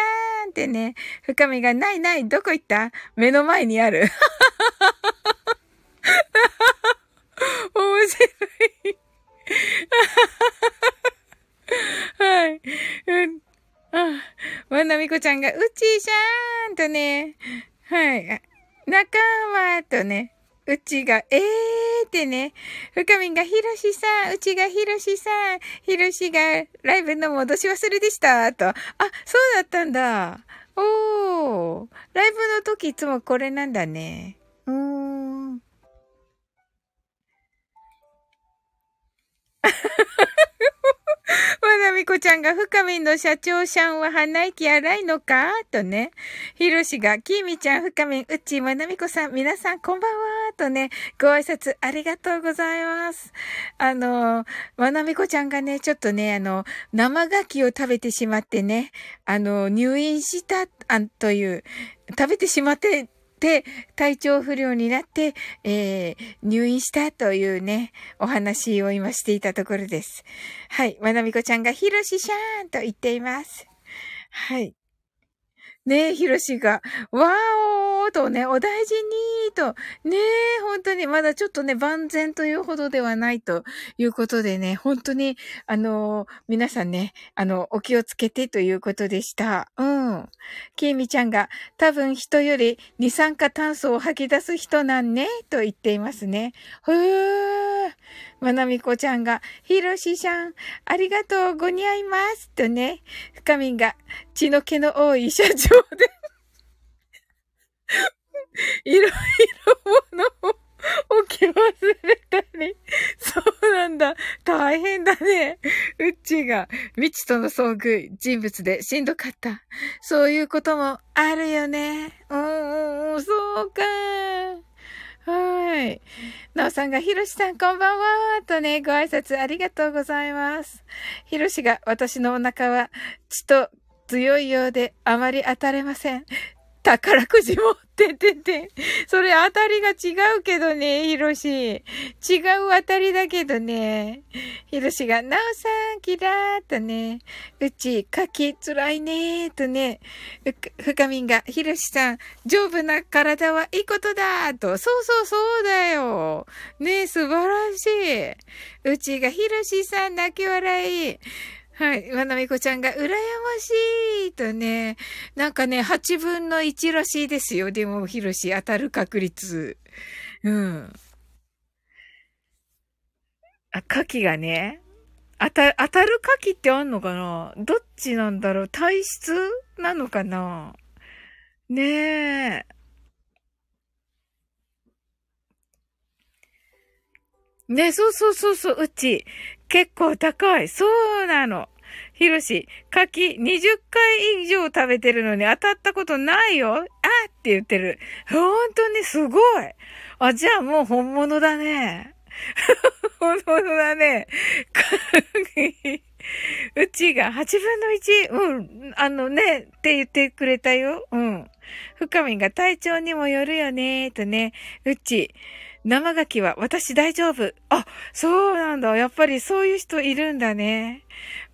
んってね、深みが、ないない、どこ行った？目の前にある。面白い。はい。うん。あ、まなみこちゃんが、うちーさんとね、はい。仲間とね、うちが、えーってね、深みがひろしさん、うちがひろしさん、ひろしがライブの戻し忘れでした、と。あ、そうだったんだ。おー。ライブの時いつもこれなんだね。うーん。なみこちゃんが、深みの社長さんは鼻息荒いのか？とね。ひろしが、きみちゃん、深み、うち、まなみこさん、皆さん、こんばんは？とね、ご挨拶ありがとうございます。あの、まなみこちゃんがね、ちょっとね、あの、生牡蠣を食べてしまってね、あの、入院した、あという、食べてしまって、体調不良になって、えー、入院したというね、お話を今していたところです。はい。まなみこちゃんが、ひろしシャーンと言っています。はい。ねえ、ひろしが、わーおーとね、お大事にーと、ねえ、本当に、まだちょっとね、万全というほどではないということでね、本当に、あのー、皆さんね、あの、お気をつけてということでした。うん。きみちゃんが、多分人より二酸化炭素を吐き出す人なんね、と言っていますね。ふー。まなみこちゃんが、ひろしさん、ありがとう、ご似合います。とね、深みんが、血の気の多い社長でいろいろものを置き忘れたり。そうなんだ。大変だね。うっちが未知との遭遇、人物でしんどかった。そういうこともあるよね。うん、うん、そうか。はい。なおさんが、ひろしさんこんばんはとね、ご挨拶ありがとうございます。ひろしが、私のお腹は血と強いようであまり当たれません。宝くじ持っててて。それ当たりが違うけどね、ひろし。違う当たりだけどね。ひろしが、なおさん、キラーとね。うち、かき、つらいねーとね。ふかみんが、ひろしさん、丈夫な体はいいことだと。そうそうそうだよ。ね素晴らしい。うちが、ひろしさん、泣き笑い。はい。まなみこちゃんが、羨ましいとね、なんかね、8分の1らしいですよ。でも、ひろし、当たる確率。うん。あ、牡蠣がね、当た、当たる牡蠣ってあんのかな？どっちなんだろう？体質なのかな？ねえ。ね、そうそうそうそう、うち、結構高い。そうなの。ひろし、柿20回以上食べてるのに当たったことないよあって言ってる。ほんとにすごい。あ、じゃあもう本物だね。本物だね。うちが8分の1、うん、あのね、って言ってくれたよ。うん。深みが体調にもよるよね、とね。うち、生ガキは私大丈夫。あ、そうなんだ。やっぱりそういう人いるんだね。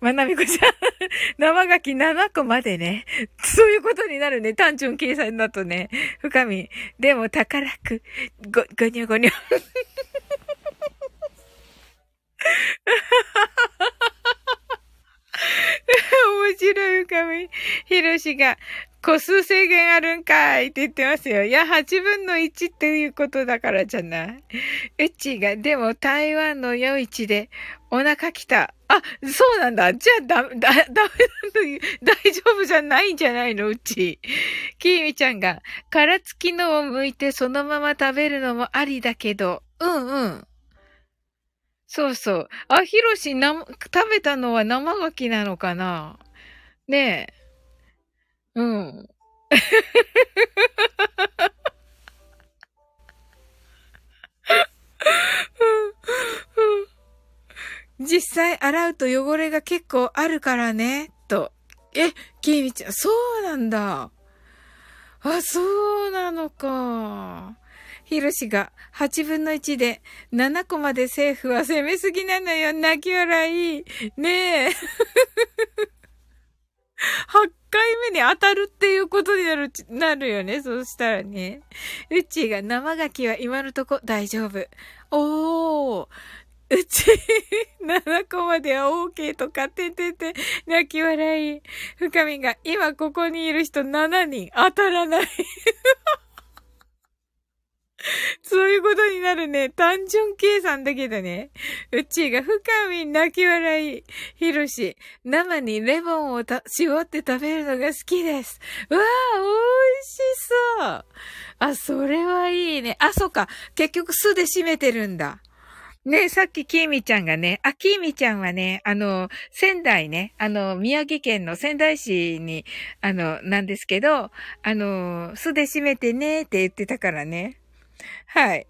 まなみこちゃん、生ガキ7個までね。そういうことになるね。単純計算だとね。深み。でも宝く、ご、ごにょごにょ。面白い深み。ひろしが、個数制限あるんかいって言ってますよ。いや、8分の1っていうことだからじゃない。うちが、でも台湾の夜市でお腹きた。あ、そうなんだ。じゃあ、だ、だ、ダメだという、大丈夫じゃないんじゃないの？うち。きーみちゃんが、殻付きのを剥いてそのまま食べるのもありだけど、うんうん。そうそう。あ、ひろし、な、食べたのは生牡蠣なのかな？ねえ。うん。実際洗うと汚れが結構あるからね、と。え、ケイミちゃん、そうなんだ。あ、そうなのか。ヒロシが8分の1で7個まで政府は攻めすぎなのよ。泣き笑い。ねえ。8回目に当たるっていうことになる、なるよね。そうしたらね。うちが生牡蠣は今のとこ大丈夫。おー。うち、7個までは OK とか、ててて、泣き笑い。深みが、今ここにいる人7人当たらない。そういうことになるね。単純計算だけどね。うちが深み泣き笑い。ひろし、生にレモンをた絞って食べるのが好きです。うわあ、美味しそう。あ、それはいいね。あ、そっか。結局酢で締めてるんだ。ね、さっきキーミちゃんがね、あ、キーミちゃんはね、あの、仙台ね、あの、宮城県の仙台市に、あの、なんですけど、あの、酢で締めてねって言ってたからね。はい。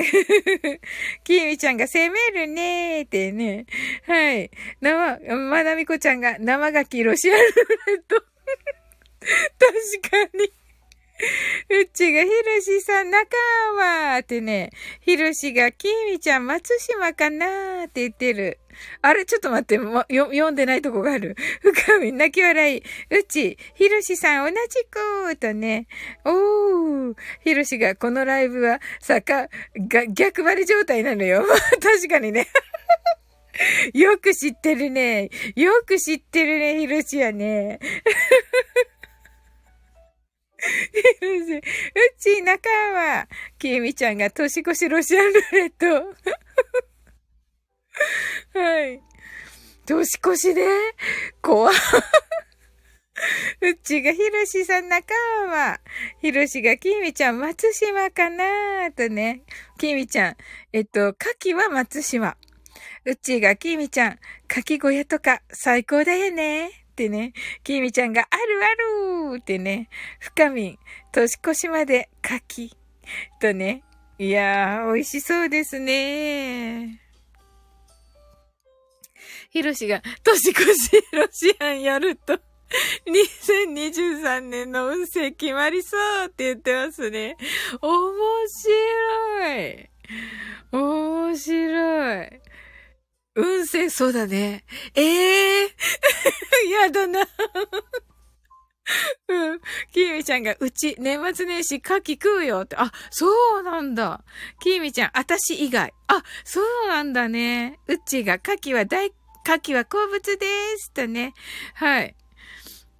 きみちゃんが攻めるねーってね。はい。生、まなみこちゃんが生ガキロシアルーレット。確かに。うちがひろしさん仲間ってね、ひろしがきみちゃん松島かなーって言ってる。あれ？ちょっと待って、ま、よ、読んでないとこがある。深み、泣き笑い。うち、ひろしさん同じくとね。おー。ひろしがこのライブは、坂、が、逆張り状態なのよ。確かにね。よく知ってるね。よく知ってるね、ひろしはね。うち、仲間。きえみちゃんが年越しロシアンルーレット。はい。年越しで怖 うちがひろしさん仲間。ひろしがきみちゃん松島かなとね。きみちゃん。えっと、かきは松島。うちがきみちゃん。かき小屋とか最高だよね。ってね、きみちゃんがあるあるってね、深み、年越しまで柿とね、いやー、美味しそうですね。ひろしが、年越しロシアンやると2023年の運勢決まりそうって言ってますね。面白い。面白い。運勢そうだね。ええー、やだな。うん。きーみちゃんが、うち、年末年始、牡蠣食うよって。あ、そうなんだ。きーみちゃん、あたし以外。あ、そうなんだね。うちが、牡蠣は大、牡蠣は好物です。とね。はい。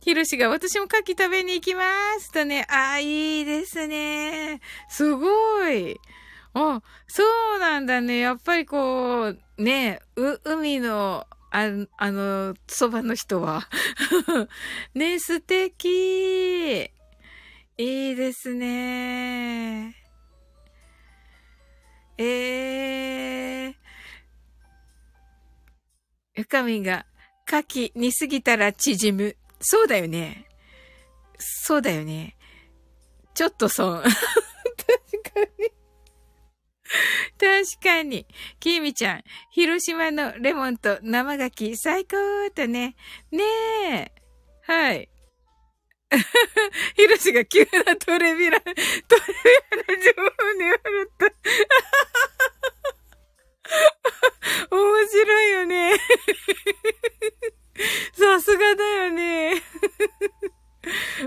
ひろしが、私も牡蠣食べに行きます。とね。あ、いいですね。すごい。あ、そうなんだね。やっぱりこう、ね、う、海の、ああの、そばの人は。ね、素敵。いいですね。ええー。深みが、牡蠣煮すぎたら縮む。そうだよね。そうだよね。ちょっと損。確かに。確かに。きーみちゃん、広島のレモンと生牡蠣最高とね。ねえ。はい。ひろしが急なトレビラ、トレビラの情報に笑った。面白いよね。さすがだよね。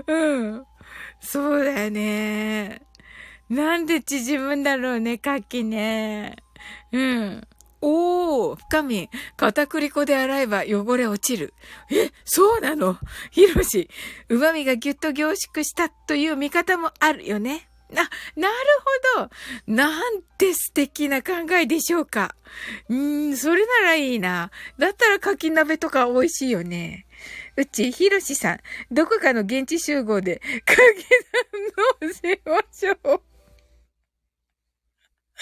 うん。そうだよね。なんで縮むんだろうね、カキね。うん。おー、深み、片栗粉で洗えば汚れ落ちる。え、そうなの？ひろし、旨味がぎゅっと凝縮したという見方もあるよね。あ、なるほど。なんて素敵な考えでしょうか。うーん、それならいいな。だったらかき鍋とか美味しいよね。うち、ひろしさん、どこかの現地集合で、かき鍋のせ ましょう。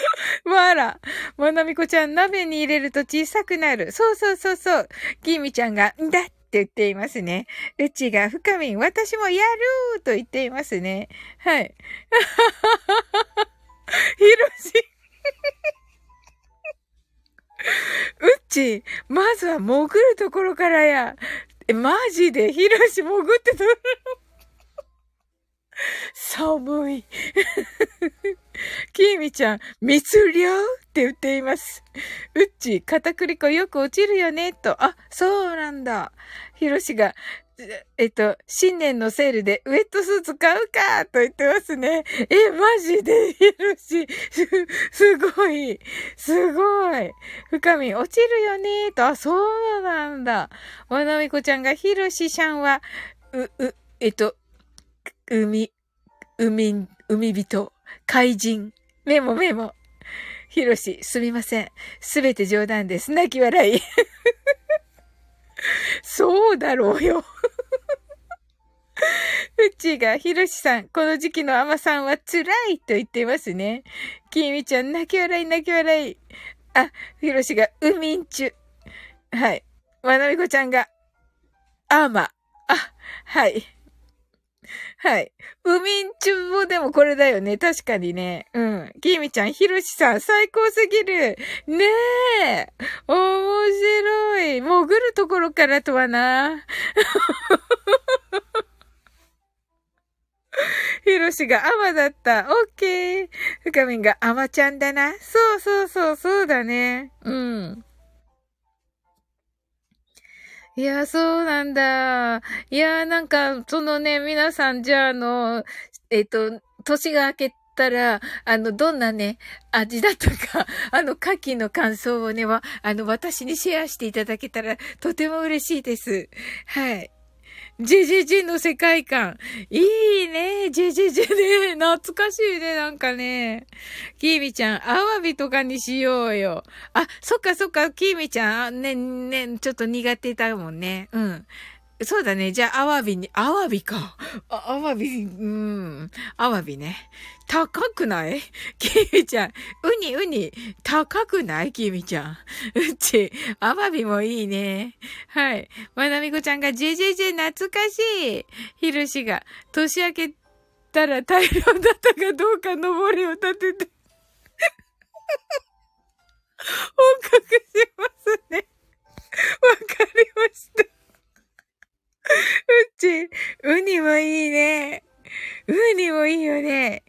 わら。もなみこちゃん、鍋に入れると小さくなる。そうそうそうそう。きみちゃんが、んだって言っていますね。うちが、深みん、私もやるーと言っていますね。はい。ひろし。うち、まずは潜るところからや。え、マジで？ひろし潜ってどるの？寒い。きーみちゃん、密漁？って言っています。うっち、片栗粉よく落ちるよね、と。あ、そうなんだ。ひろしが、えっと、新年のセールでウェットスーツ買うかと言ってますね。え、マジで？ひろし、す、ごい。すごい。深み、落ちるよね？と。あ、そうなんだ。わなみこちゃんがひろしちゃんは、う、う、えっと、海、海、海人、怪人、メモメモ。ひろし、すみません。すべて冗談です。泣き笑い。そうだろうよ。うちが、ひろしさん、この時期の甘さんは辛いと言っていますね。きみちゃん、泣き笑い、泣き笑い。あ、ひろしが、うみんちゅ。はい。まなみこちゃんが、あま。あ、はい。はい。ウミンチュもでもこれだよね。確かにね。うん。キミちゃん、ヒロシさん、最高すぎる。ねえ。面白い。潜るところからとはな。ヒロシがアマだった。オッケー。深みんがアマちゃんだな。そうそうそう、そうだね。うん。いや、そうなんだ。いや、なんか、そのね、皆さん、じゃあ、あの、えっ、と、年が明けたら、あの、どんなね、味だとか、あの、牡蠣の感想をね、は、あの、私にシェアしていただけたら、とても嬉しいです。はい。ジェジェジェの世界観。いいね。ジェジェジェね。懐かしいね。なんかね。キーミちゃん、アワビとかにしようよ。あ、そっかそっか。キーミちゃん、ね、ね、ちょっと苦手だもんね。うん。そうだね。じゃあ、アワビに、アワビか。あアワビ、うん。アワビね。高くない？キミちゃん。ウニ、ウニ。高くない？キミちゃん。うち、アワビもいいね。はい。まなみこちゃんが、ジェジェジェ懐かしい。ひろしが、年明けたら大量だったかどうか登りを立てて。報告しますね。わかりました。うっニもいいね。ウニもいいよね。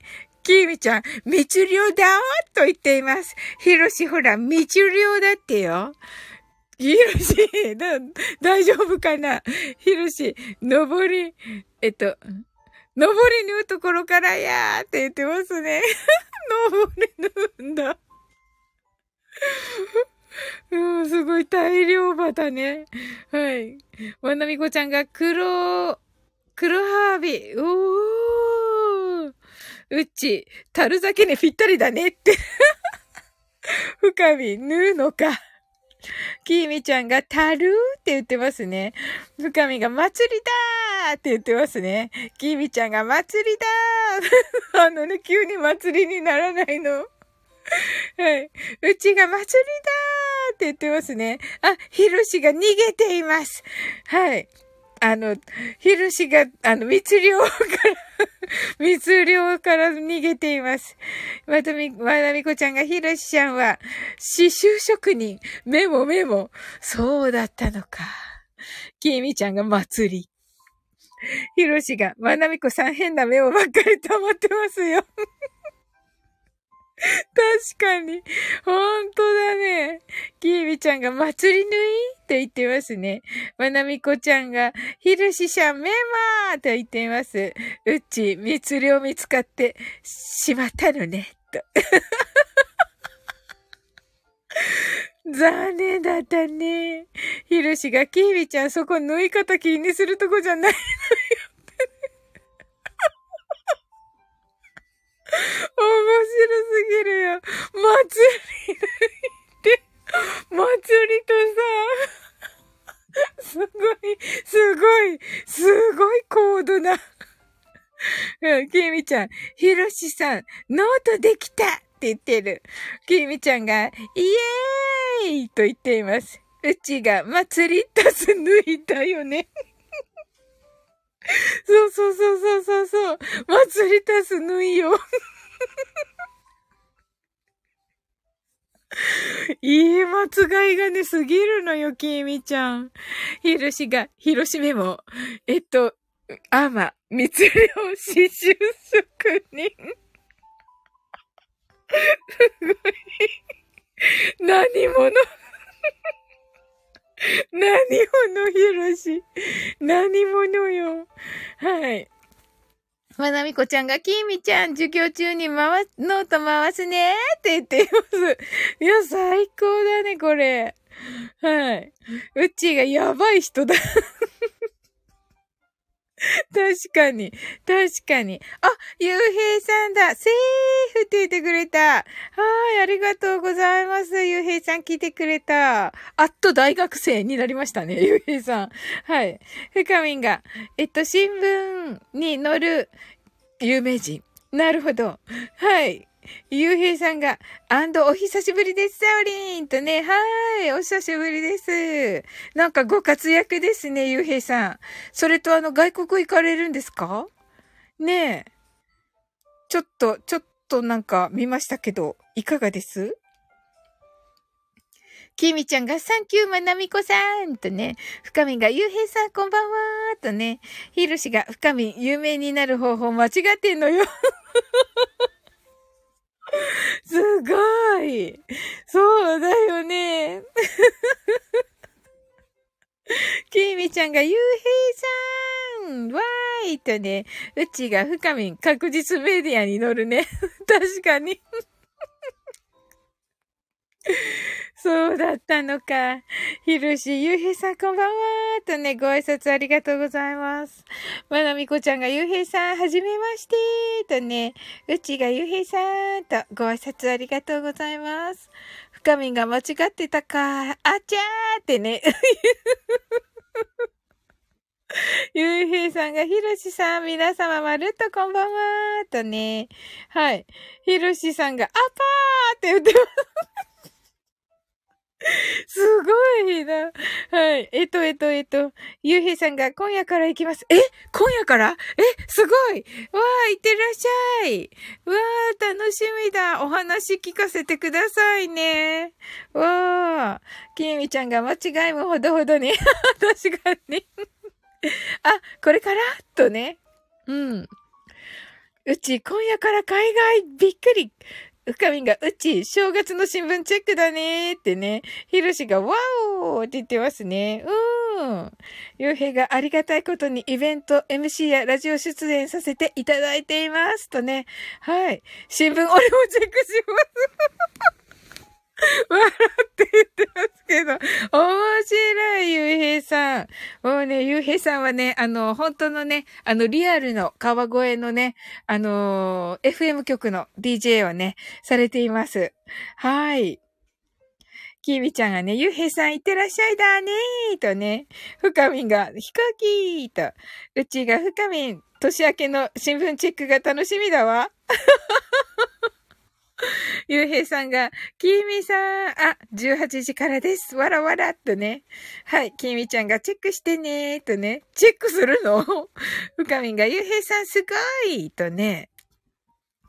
キーミちゃん、密漁だと言っています。ヒロシほら、密漁だってよ。ヒロシ、だ、大丈夫かなヒロシ、登り、えっと、登り縫うところからやーって言ってますね。登り縫うんだ。うん、すごい大量馬だね。はい。わなみこちゃんが黒、黒ハービー。おー。うち、樽酒にぴったりだねって。深み、縫うのか。きーみちゃんがたるーって言ってますね。深みが祭りだーって言ってますね。きーみちゃんが祭りだー あのね、急に祭りにならないの。はい。うちが祭りだーって言ってますね。あ、ひろしが逃げています。はい。あの、ヒルシが、あの、密漁から 密漁から逃げています。またみ、まなみこちゃんがヒルシちゃんは、刺繍職人、メモメモ。そうだったのか。きみちゃんが祭り。ヒロシが、まなみこさん変なメモばっかり溜まってますよ。確かに。ほんとだね。きービちゃんが祭り縫い？と言ってますね。まなみこちゃんが、ひるししゃんメマーと言っています。うち、密漁見つかってしまったのね、と。残念だったね。ひるしが、きービちゃんそこ縫い方気にするとこじゃないのよ。面白すぎるよ。祭りって、祭りとさ、すごい、すごい、すごい高度な。きみちゃん、ひろしさん、ノートできたって言ってる。きみちゃんが、イエーイと言っています。うちが、祭りたす抜いたよね。そうそうそうそうそうそう。祭りたす縫いよ。いい松がいがね、すぎるのよ、きみちゃん。ひろしが、ひろしめも、えっと、あま、密漁刺繍職人。すごい。何者？何者ひろし。何者よ。はい。まなみこちゃんが、きみちゃん、授業中に回す、ノート回すねって言っています。いや、最高だね、これ。はい。うっちーがやばい人だ 確かに。確かに。あ、ゆうへいさんだ。セーフって言ってくれた。はい、ありがとうございます。ゆうへいさん聞いてくれた。あっと大学生になりましたね、ゆうへいさん。はい。ふかみんが、えっと、新聞に載る有名人。なるほど。はい。ゆうへいさんが、アンドお久しぶりです、サオリンとね、はい、お久しぶりです。なんかご活躍ですね、ゆうへいさん。それとあの、外国行かれるんですか？ねえ。ちょっと、ちょっとなんか見ましたけど、いかがです？きみちゃんがサンキューまなみこさんとね、深みがゆうへいさんこんばんはとね、ひろしが深み有名になる方法間違ってんのよ すごい。そうだよね。きみちゃんが、ゆうへいさんわーいとね、うちが深みん確実メディアに乗るね。確かに そうだったのか。ひろし、ゆうへいさんこんばんはとね、ご挨拶ありがとうございます。まなみこちゃんがゆうへいさん、はじめましてとね、うちがゆうへいさんとご挨拶ありがとうございます。深みが間違ってたか。あちゃーってね。ゆうへいさんが、ひろしさん、皆様まるっとこんばんはとね。はい。ひろしさんが、あぱーって言ってます。すごいな。はい。えっと、えっと、えっと、ゆうへいさんが今夜から行きます。え？今夜から？え？すごいわあ、行ってらっしゃいわあ、楽しみだ。お話聞かせてくださいね。わあ、きえみちゃんが間違いもほどほどに。確かに。あ、これから？とね。うん。うち、今夜から海外びっくり。うかみんが、うち、正月の新聞チェックだねーってね。ひろしが、わおーって言ってますね。うーん。ゆうへいがありがたいことにイベント、MC やラジオ出演させていただいています。とね。はい。新聞、俺もチェックします。笑って言ってますけど、面白い、ゆうへいさん。もうね、ゆうへいさんはね、あの、本当のね、あの、リアルの川越のね、あの、FM 局の DJ をね、されています。はい。きみちゃんがね、ゆうへいさんいってらっしゃいだねーとね、ふかみんが飛行機と、うちがふかみん、年明けの新聞チェックが楽しみだわ。ゆうへいさんが、きみさん、あ、18時からです。わらわらっとね。はい、きみちゃんがチェックしてねとね。チェックするの？ふかみんが、ゆうへいさんすごいとね。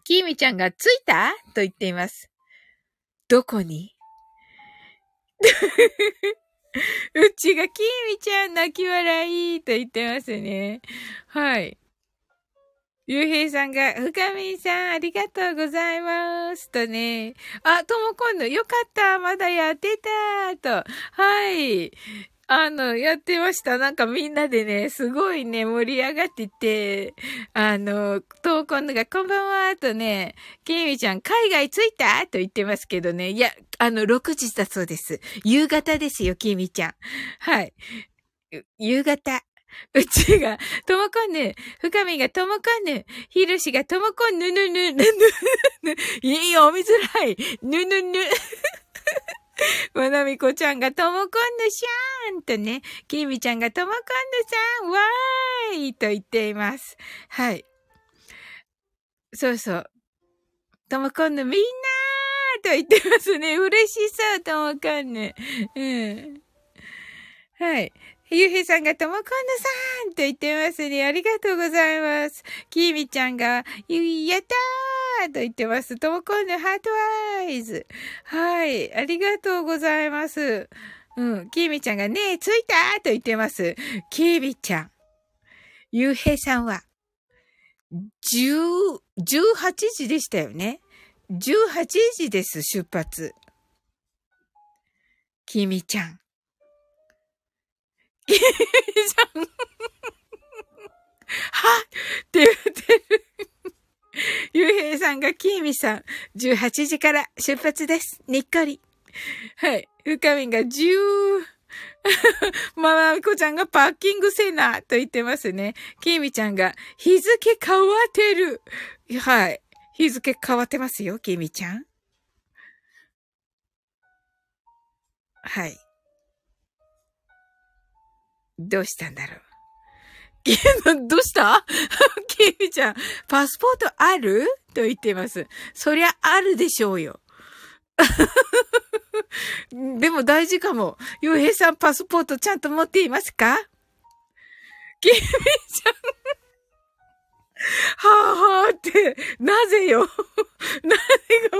きみちゃんが着いた？と言っています。どこに？うちがきみちゃん泣き笑いと言ってますね。はい。ゆうへいさんが、ふかみんさん、ありがとうございます。とね。あ、とも今度、よかった。まだやってた。と。はい。あの、やってました。なんかみんなでね、すごいね、盛り上がってて、あの、と今度が、こんばんは、とね、きみちゃん、海外着いたと言ってますけどね。いや、あの、6時だそうです。夕方ですよ、きみちゃん。はい。夕方。うちが、ともこんぬ、深みがともこんぬ、ひろしがともこんぬぬぬ、ぬぬぬ、いいよ、見づらい、ぬぬぬ。まなみこちゃんがともこんぬしゃーんとね、きみちゃんがともこんぬさん、わーいと言っています。はい。そうそう。ともこんぬみんなーと言ってますね。嬉しそう、ともこんぬ。うん。はい。ゆうへいさんがともこんぬさんと言ってますね。ありがとうございます。きみちゃんが、やったーと言ってます。ともこんぬハートアイズ。はい。ありがとうございます。うん。きーみちゃんがね、着いたーと言ってます。きーみちゃん。ゆうへいさんは、十、十八時でしたよね。十八時です、出発。きみちゃん。いいじゃん。はって言ってる。ゆうへいさんがきーみさん、18時から出発です。にっこり。はい。ふかみんが10、まなみこちゃんがパッキングせなと言ってますね。きーみちゃんが日付変わってる。はい。日付変わってますよ、きーみちゃん。はい。どうしたんだろう。どうした？キミちゃん、パスポートある？と言っています。そりゃあるでしょうよ。でも大事かも。洋平さんパスポートちゃんと持っていますか？キミちゃんはあはあって、なぜよ？何が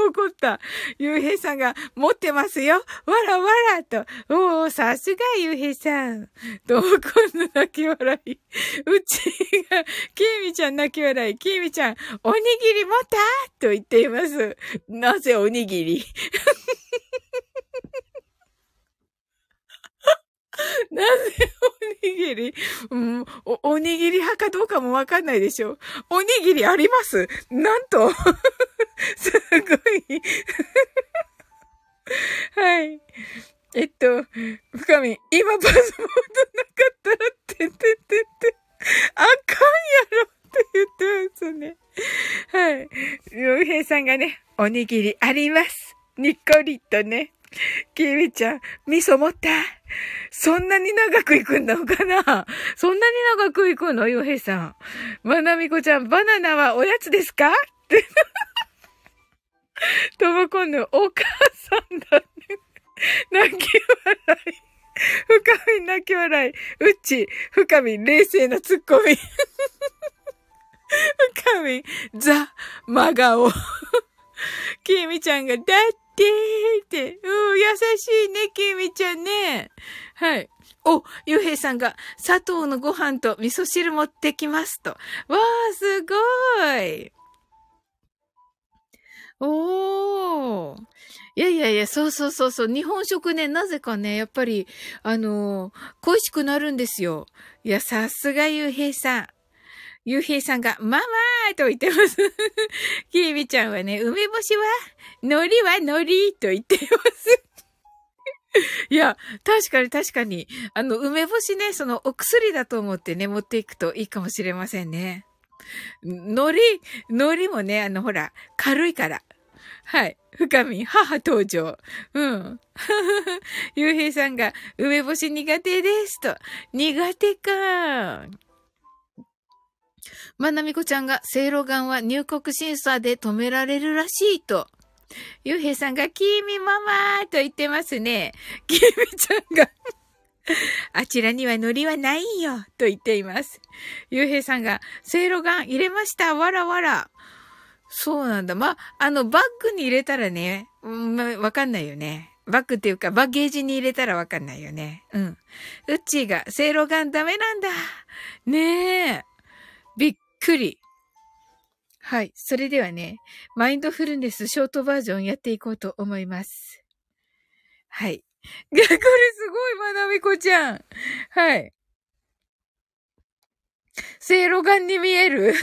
起こった？ゆうへいさんが持ってますよわらわらと。おー、さすがゆうへいさん。どこの泣き笑い。うちが、きみちゃん泣き笑い。きみちゃん、おにぎり持った？と言っています。なぜおにぎり？なぜおにぎり、うん、お、おにぎり派かどうかもわかんないでしょ。おにぎりありますなんと すごい はい。えっと、深み、今パスポートなかったらってててて、あかんやろって言ってますね。はい。洋平さんがね、おにぎりあります。にっこりとね。キミちゃん、味噌持った？そんなに長く行くんのかな？そんなに長く行くの？ヨヘさん。まなみこちゃん、バナナはおやつですか？って。ともこんぬ、お母さんだね。泣き笑い。深み泣き笑い。うっち、深み冷静なツッコミ。深みザ、真顔。きみちゃんが、だっでーって。うん、優しいね、きみちゃんね。はい。お、ゆうへいさんが、砂糖のご飯と味噌汁持ってきますと。わー、すごい。おー。いやいやいや、そうそうそうそう。日本食ね、なぜかね、やっぱり、あのー、恋しくなるんですよ。いや、さすがゆうへいさん。ゆうへいさんが、ママーと言ってます。きービちゃんはね、梅干しは、海苔は海苔と言ってます。いや、確かに確かに。あの、梅干しね、そのお薬だと思ってね、持っていくといいかもしれませんね。海苔、海苔もね、あの、ほら、軽いから。はい。深み、母登場。うん。ゆうへいさんが、梅干し苦手ですと。苦手か。まなみこちゃんが、せいろがんは入国審査で止められるらしいと。ゆうへいさんが、きみママと言ってますね。きみちゃんがあちらには海苔はないよと言っています。ゆうへいさんが、せいろがん入れました。わらわら。そうなんだ。まあ、の、バッグに入れたらね、うん、ま、わかんないよね。バッグっていうか、バッゲージに入れたらわかんないよね。うん。うっちーが、せいろがんダメなんだ。ねえ。びっくり。はい。それではね、マインドフルネスショートバージョンやっていこうと思います。はい。これすごい、まなみこちゃん。はい。せいろがんに見える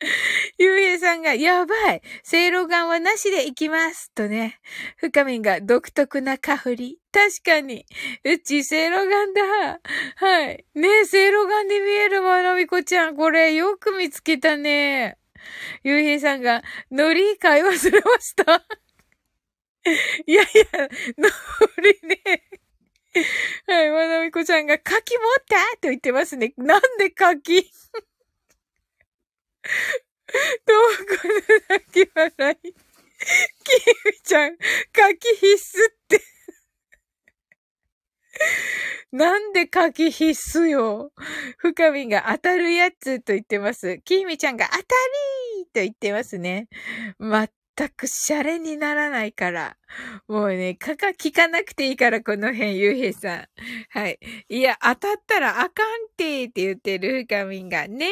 ゆうへいさんが、やばいせいろがんはなしでいきますとね。深みんが独特な香り。確かに。うち、せいろがんだ。はい。ねえ、せいろがんに見えるまなみこちゃん。これ、よく見つけたね。ゆうへいさんが、のり買い忘れました。いやいや、のりね。はい、まなみこちゃんが、柿持った？と言ってますね。なんで柿？どこの泣き笑い。キミちゃん、柿必須ってなんで柿必須よ。深みが当たるやつと言ってます。キミちゃんが当たりーと言ってますね。ま全くシャレにならないから。もうね、かか聞かなくていいから、この辺、ゆうへいさん。はい。いや、当たったらあかんてーって言ってる、ふかみんが。ね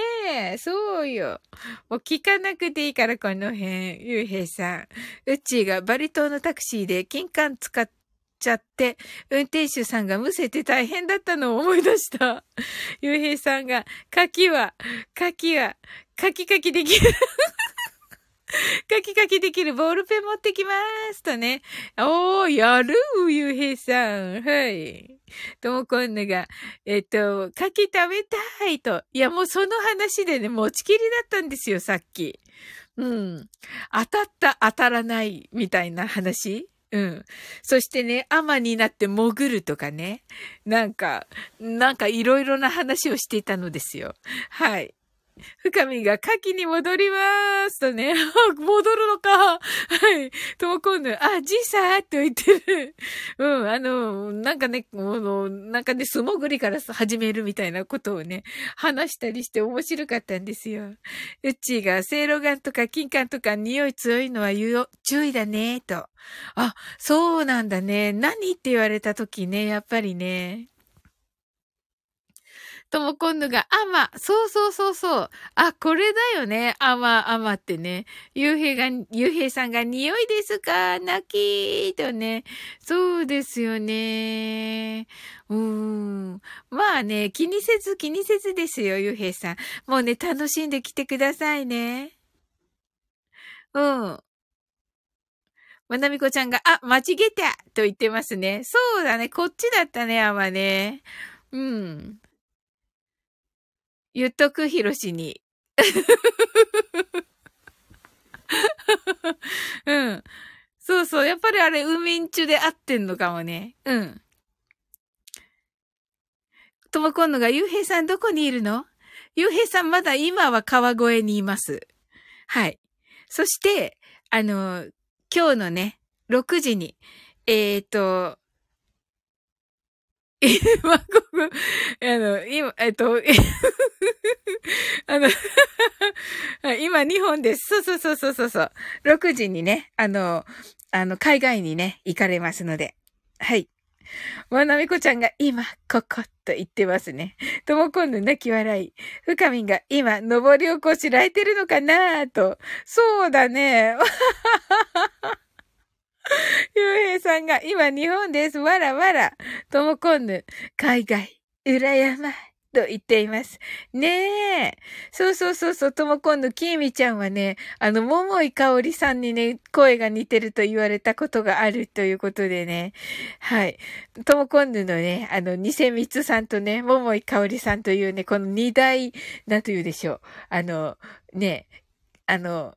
え、そうよ。もう聞かなくていいから、この辺、ゆうへいさん。うちがバリ島のタクシーで金管使っちゃって、運転手さんがむせて大変だったのを思い出した。ゆうへいさんが、柿は、柿は、カキカキできる。カキカキできるボールペン持ってきますとね。おー、やるゆうへいさん。はい。ともこんぬが、えっと、カキ食べたいと。いや、もうその話でね、持ちきりだったんですよ、さっき。うん。当たった、当たらない、みたいな話うん。そしてね、アマになって潜るとかね。なんか、なんかいろいろな話をしていたのですよ。はい。深みが牡蠣に戻りますとね、戻るのか。はい。ともこんぬ、あ、じいさーって言ってる。うん、あの、なんかね、もの、なんかね、素潜りから始めるみたいなことをね、話したりして面白かったんですよ。うちが、セいろがんとか金柑とか匂い強いのは言うよ、注意だね、と。あ、そうなんだね。何って言われた時ね、やっぱりね。ともこんぬが、あま、そうそうそうそう。あ、これだよね。あま、あまってね。ゆうへいが、ゆうへいさんが匂いですか？泣きーとね。そうですよね。うーん。まあね、気にせず気にせずですよ、ゆうへいさん。もうね、楽しんできてくださいね。うん。まなみこちゃんが、あ、間違えたと言ってますね。そうだね。こっちだったね、あまね。うん。言っとく、ひろしに。うん。そうそう。やっぱりあれ、海んちで合ってんのかもね。うん。ともこんのが、ゆうへいさんどこにいるの？ゆうへいさんまだ今は川越にいます。はい。そして、あの、今日のね、6時に、えっ、ー、と、今、ここ、あの、今、えっと、あの 今、日本です。そうそうそうそうそうそう。6時にね、あの、あの、海外にね、行かれますので。はい。まなみこちゃんが今、ここと言ってますね。ともこんぬ泣き笑い。ふかみんが今、登りをこしらえてるのかなと。そうだね。ゆうへいさんが今日本です。わらわら。ともこんぬ、海外、裏山。と言っています。ねえ。そうそうそうそう、ともこんぬきーみちゃんはね、あの、桃井かおりさんにね、声が似てると言われたことがあるということでね。はい。ともこんぬのね、あの、偽みつさんとね、桃井かおりさんというね、この二大、なんと言うでしょう。あの、ね、あの、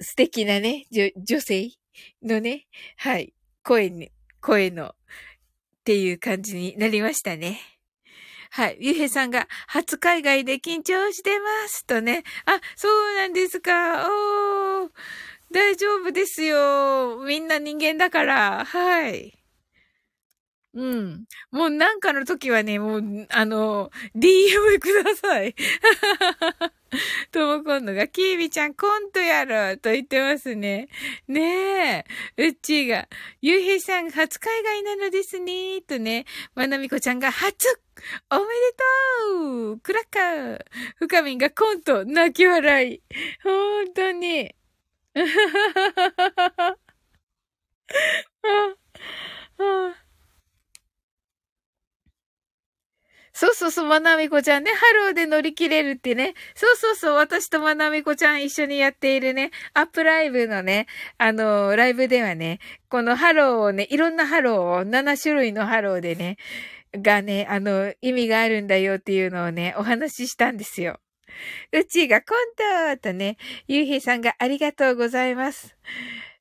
素敵なね、女性 のね、はい、声に、声の、っていう感じになりましたね。はい。ゆうへいさんが、初海外で緊張してます。とね。あ、そうなんですか。おー。大丈夫ですよ。みんな人間だから。はい。うん。もうなんかの時はね、もう、あの、DM ください。とも今度が、キービちゃんコントやろと言ってますね。ねえ。うっちーが、ゆうへいさん初海外なのですね。とね。まなみこちゃんが、初おめでとうクラッカーふかみんがコント泣き笑い。ほんとに。あ あそうそうそう、まなみこちゃんね、ハローで乗り切れるってね。そうそうそう、私とまなみこちゃん一緒にやっているね、アップライブのね、あのー、ライブではね、このハローをね、いろんなハローを、7種類のハローでね、がね、あの、意味があるんだよっていうのをね、お話ししたんですよ。うちがコントとね、ゆうへいさんがありがとうございます。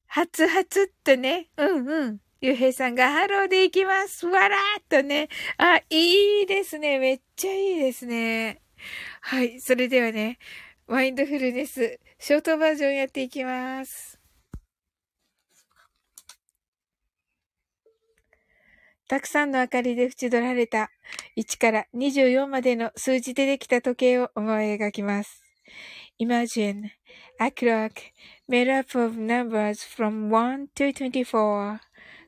初々っとね、うんうん。ゆうへいさんがハローで行きます。わらーっとね。あ、いいですね。めっちゃいいですね。はい。それではね、マインドフルネス、ショートバージョンやっていきます。たくさんの明かりで縁取られた1から24までの数字でできた時計を思い描きます。Imagine a clock made up of numbers from 1 to 24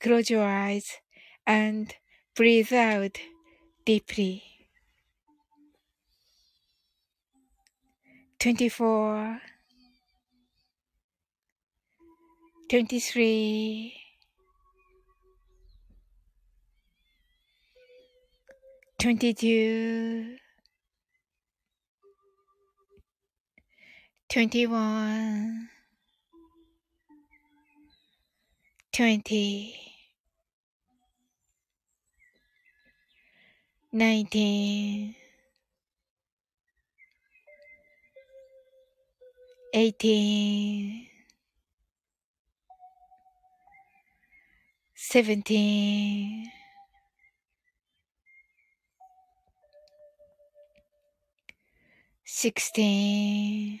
Close your eyes and breathe out deeply. 24 23 22 21 20 nineteen, eighteen, seventeen, sixteen,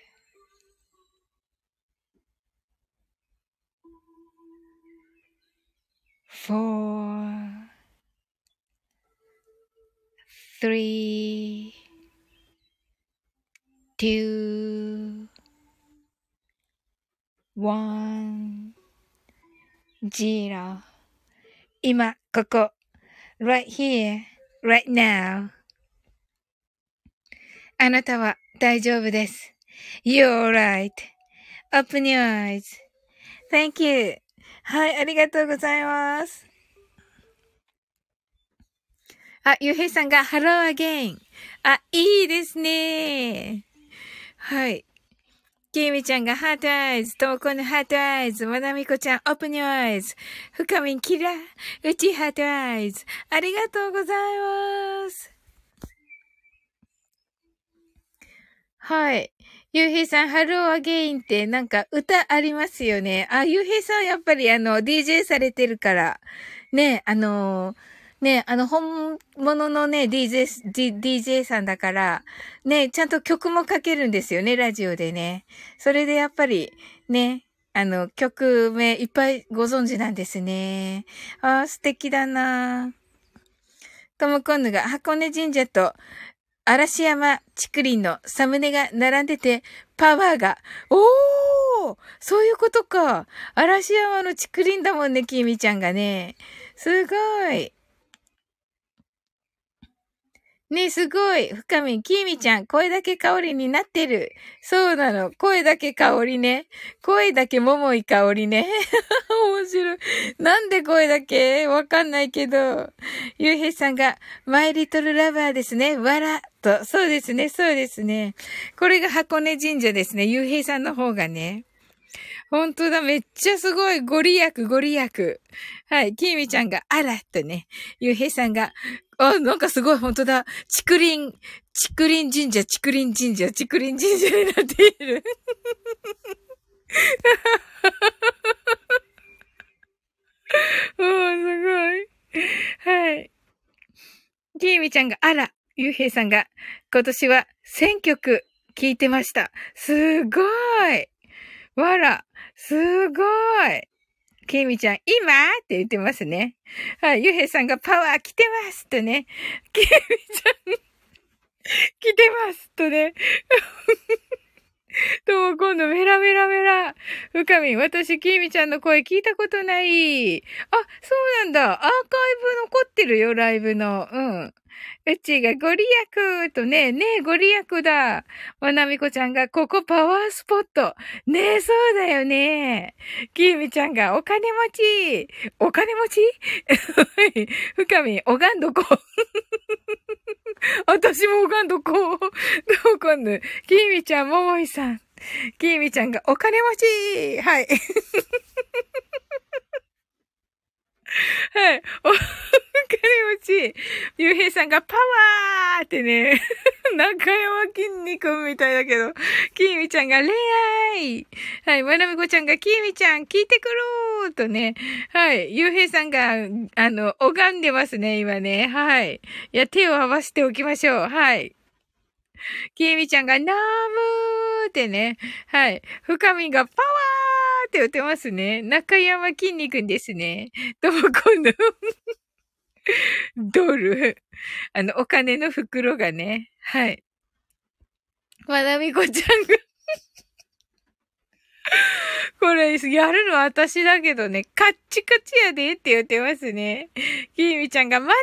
four, three, two, one, zero. 今、ここ。right here, right now. あなたは大丈夫です。You're right.Open your eyes.Thank you. はい、ありがとうございます。あ、ゆうへいさんが Hello again. あ、いいですね。はい。きみちゃんが heart eyes、ともこの heart eyes、まなみこちゃん open your eyes、深みんキラ、うち heart eyes、ありがとうございます。はい。ゆうへいさん、 Hello Again ってなんか歌ありますよね。あ、ゆうへいさんやっぱりあの、DJ されてるから、ね、あのーね、あの、本物のね、DJ、DJ さんだから、ね、ちゃんと曲もかけるんですよね、ラジオでね。それでやっぱり、ね、あの、曲名いっぱいご存知なんですね。ああ、素敵だなともこんぬが箱根神社と嵐山竹林のサムネが並んでて、パワーが、おーそういうことか。嵐山の竹林だもんね、きみちゃんがね。すごい。ねえすごい。深み、きみちゃん、声だけ香りになってる。そうなの。声だけ香りね。声だけ桃井香りね。面白い。なんで声だけ？わかんないけど。ゆうへいさんが、マイリトルラバーですね。わら。と。そうですね、そうですね。これが箱根神社ですね。ゆうへいさんの方がね。ほんとだ、めっちゃすごい。ご利益、ご利益。はい。きみちゃんが、あら、とね。ゆうへいさんが、あ、なんかすごい、ほんとだ。竹林、竹林神社、竹林神社、竹林神社になっている。おー、すごい。はい。きみちゃんが、あら、ゆうへいさんが、今年は1000曲聴いてました。すごい。わら、すごい。ケイミちゃん、今？って言ってますね。はい、ゆうへいさんがパワー来てますとね。ケイミちゃん、来てますとね。とも今度メラメラメラ。深み、私、きみちゃんの声聞いたことない。あ、そうなんだ。アーカイブ残ってるよ、ライブの。うん。うちがご利益とね、ねえ、ご利益だ。まなみこちゃんが、ここパワースポット。ねえ、そうだよね。きみちゃんが、お金持ち。お金持ち？深み、おがんどこ。私もおかんどこ。どうかんね、きみちゃん、ももいさん。きみちゃんが、お金持ち。はい。はい。お、金持ち。ゆうへいさんがパワーってね、中山筋肉みたいだけど、きーみちゃんが恋愛はい。まなみこちゃんがきーみちゃん聞いてくるーとね、はい。ゆうへいさんが、あの、拝んでますね、今ね。はい。いや、手を合わせておきましょう。はい。きえみちゃんが、ナームーってね。はい。深みがパワーって言ってますね。中山筋肉ですね。とも今度 ドル。あの、お金の袋がね。はい。まなみこちゃんが これ、やるの私だけどね、カッチカチやでって言ってますね。きみちゃんがマネー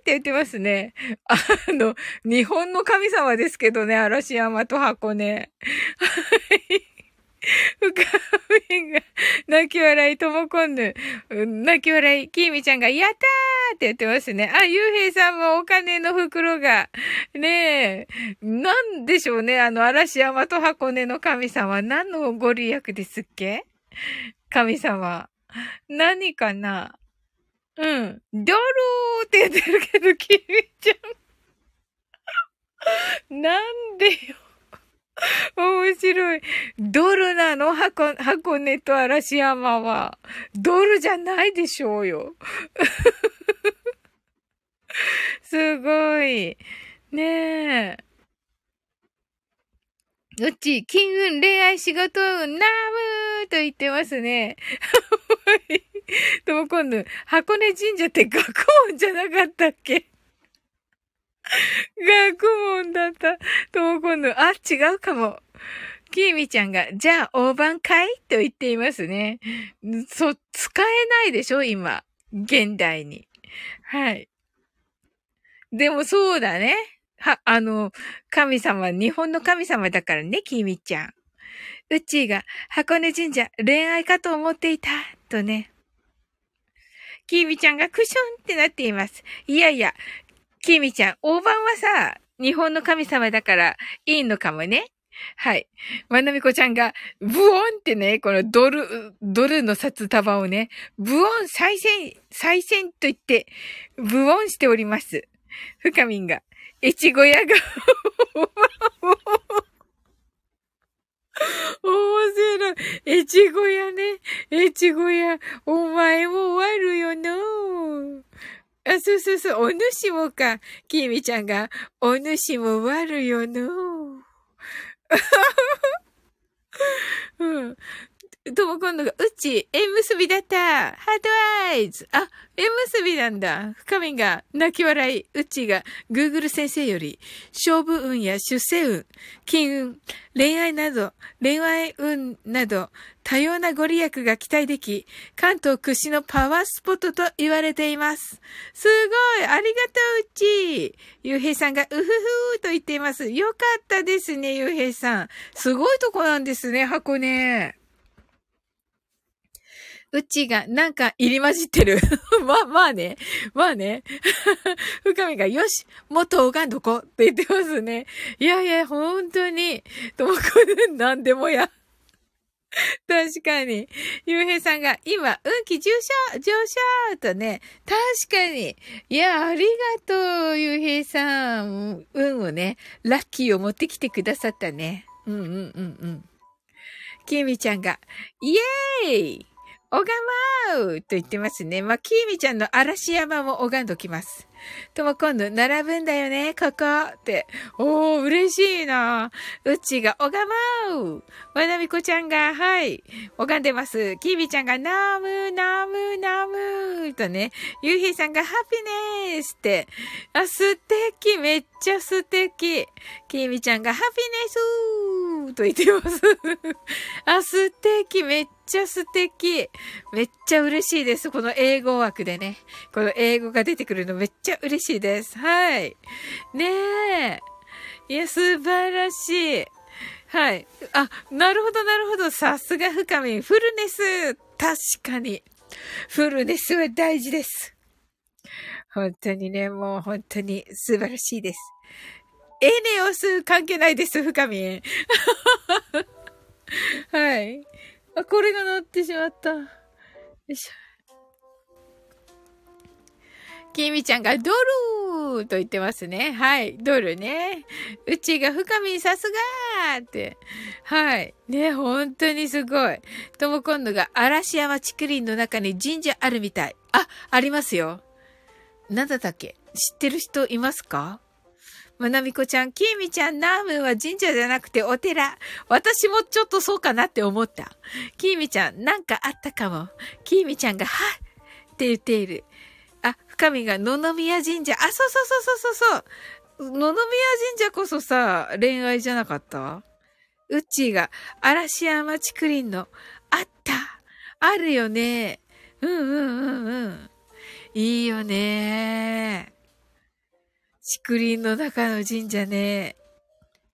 って言ってますね。あの、日本の神様ですけどね、嵐山と箱根。はい。深みが、泣き笑い、ともこんぬ。泣き笑い、きーみちゃんが、やったーって言ってますね。あ、ゆうへいさんもお金の袋が。ねえ。なんでしょうね。あの、嵐山と箱根の神様。何のご利益ですっけ？神様。何かな？うん。ドローって言ってるけど、きみちゃん。なんでよ。面白い。ドルなの？箱、箱根と嵐山は。ドルじゃないでしょうよ。すごい。ねえ。うち、金運、恋愛、仕事？運、ナムーと言ってますね。とも今度、箱根神社って学問じゃなかったっけ？学問だった。とも今度、あ、違うかも。きーみちゃんが、じゃあ、大盤かい？と言っていますね。そ、使えないでしょ？今。現代に。はい。でもそうだね。は、あの、神様、日本の神様だからね、きーみちゃん。うちーが、箱根神社、恋愛かと思っていた、とね。きーみちゃんがクションってなっています。いやいや、きーみちゃん、大盤はさ、日本の神様だからいいのかもね。はい。まなみこちゃんが、ブオンってね、このドル、ドルの札束をね、ブオン再選、再選と言って、ブオンしております。ふかみんが、越後屋が面白い。越後屋ね。越後屋。お前も終わるよのあ、そうそうそう。お主もか。きみちゃんが、お主も悪よの うん。とも今度が、うち、縁結びだったハートアイズあ、縁結びなんだ。深みが、泣き笑い。うちが、グーグル先生より、勝負運や出世運、金運、恋愛など、恋愛運など、多様なご利益が期待でき、関東屈指のパワースポットと言われています。すごいありがとう、うちゆうへいさんが、うふふーと言っています。よかったですね、ゆうへいさん。すごいとこなんですね、箱根。うちがなんか入り混じってる。まあ、まあね。まあね。深みが、よしもっと拝んどこ？って言ってますね。いやいや、本当に。ともこで何でもや。確かに。ゆうへいさんが、今、運気上昇上昇とね。確かに。いや、ありがとう、ゆうへいさん。運をね、ラッキーを持ってきてくださったね。うんうんうんうん。きみちゃんが、イエーイ拝まうと言ってますね。まあ、きーみちゃんの嵐山も拝んどきます。とも今度、並ぶんだよね、ここって。おー、嬉しいな。うちが、拝まうまなみこちゃんが、はい、拝んでます。きーみちゃんが、ナム、ナム、ナムとね、ゆうひさんが、ハピネスって。あ、素敵、めっちゃ素敵。きーみちゃんが、ハピネスと言ってます。あ、素敵、めっちゃちゃ素敵。めっちゃ嬉しいです。この英語枠でね。この英語が出てくるのめっちゃ嬉しいです。はい。ねえ。いや、素晴らしい。はい。あ、なるほど、なるほど。さすが深み。フルネス。確かに。フルネスは大事です。本当にね、もう本当に素晴らしいです。エネオス関係ないです、深み。はい。あ、これが乗ってしまった。よいしょ。きみちゃんがドルーと言ってますね。はい。ドルね。うちが深みさすがーって。はい。ね、本当にすごい。とも今度が嵐山竹林の中に神社あるみたい。あ、ありますよ。なんだったっけ？知ってる人いますか？まなみこちゃん、きーみちゃん、ナームは神社じゃなくてお寺。私もちょっとそうかなって思った。きーみちゃん、なんかあったかも。きーみちゃんが、はっって言っている。あ、深みが野々宮神社。あ、そうそうそうそうそうそう。野々宮神社こそさ、恋愛じゃなかった？うっちーが、嵐山竹林の、あったあるよね。うんうんうんうん。いいよね竹林の中の神社ね。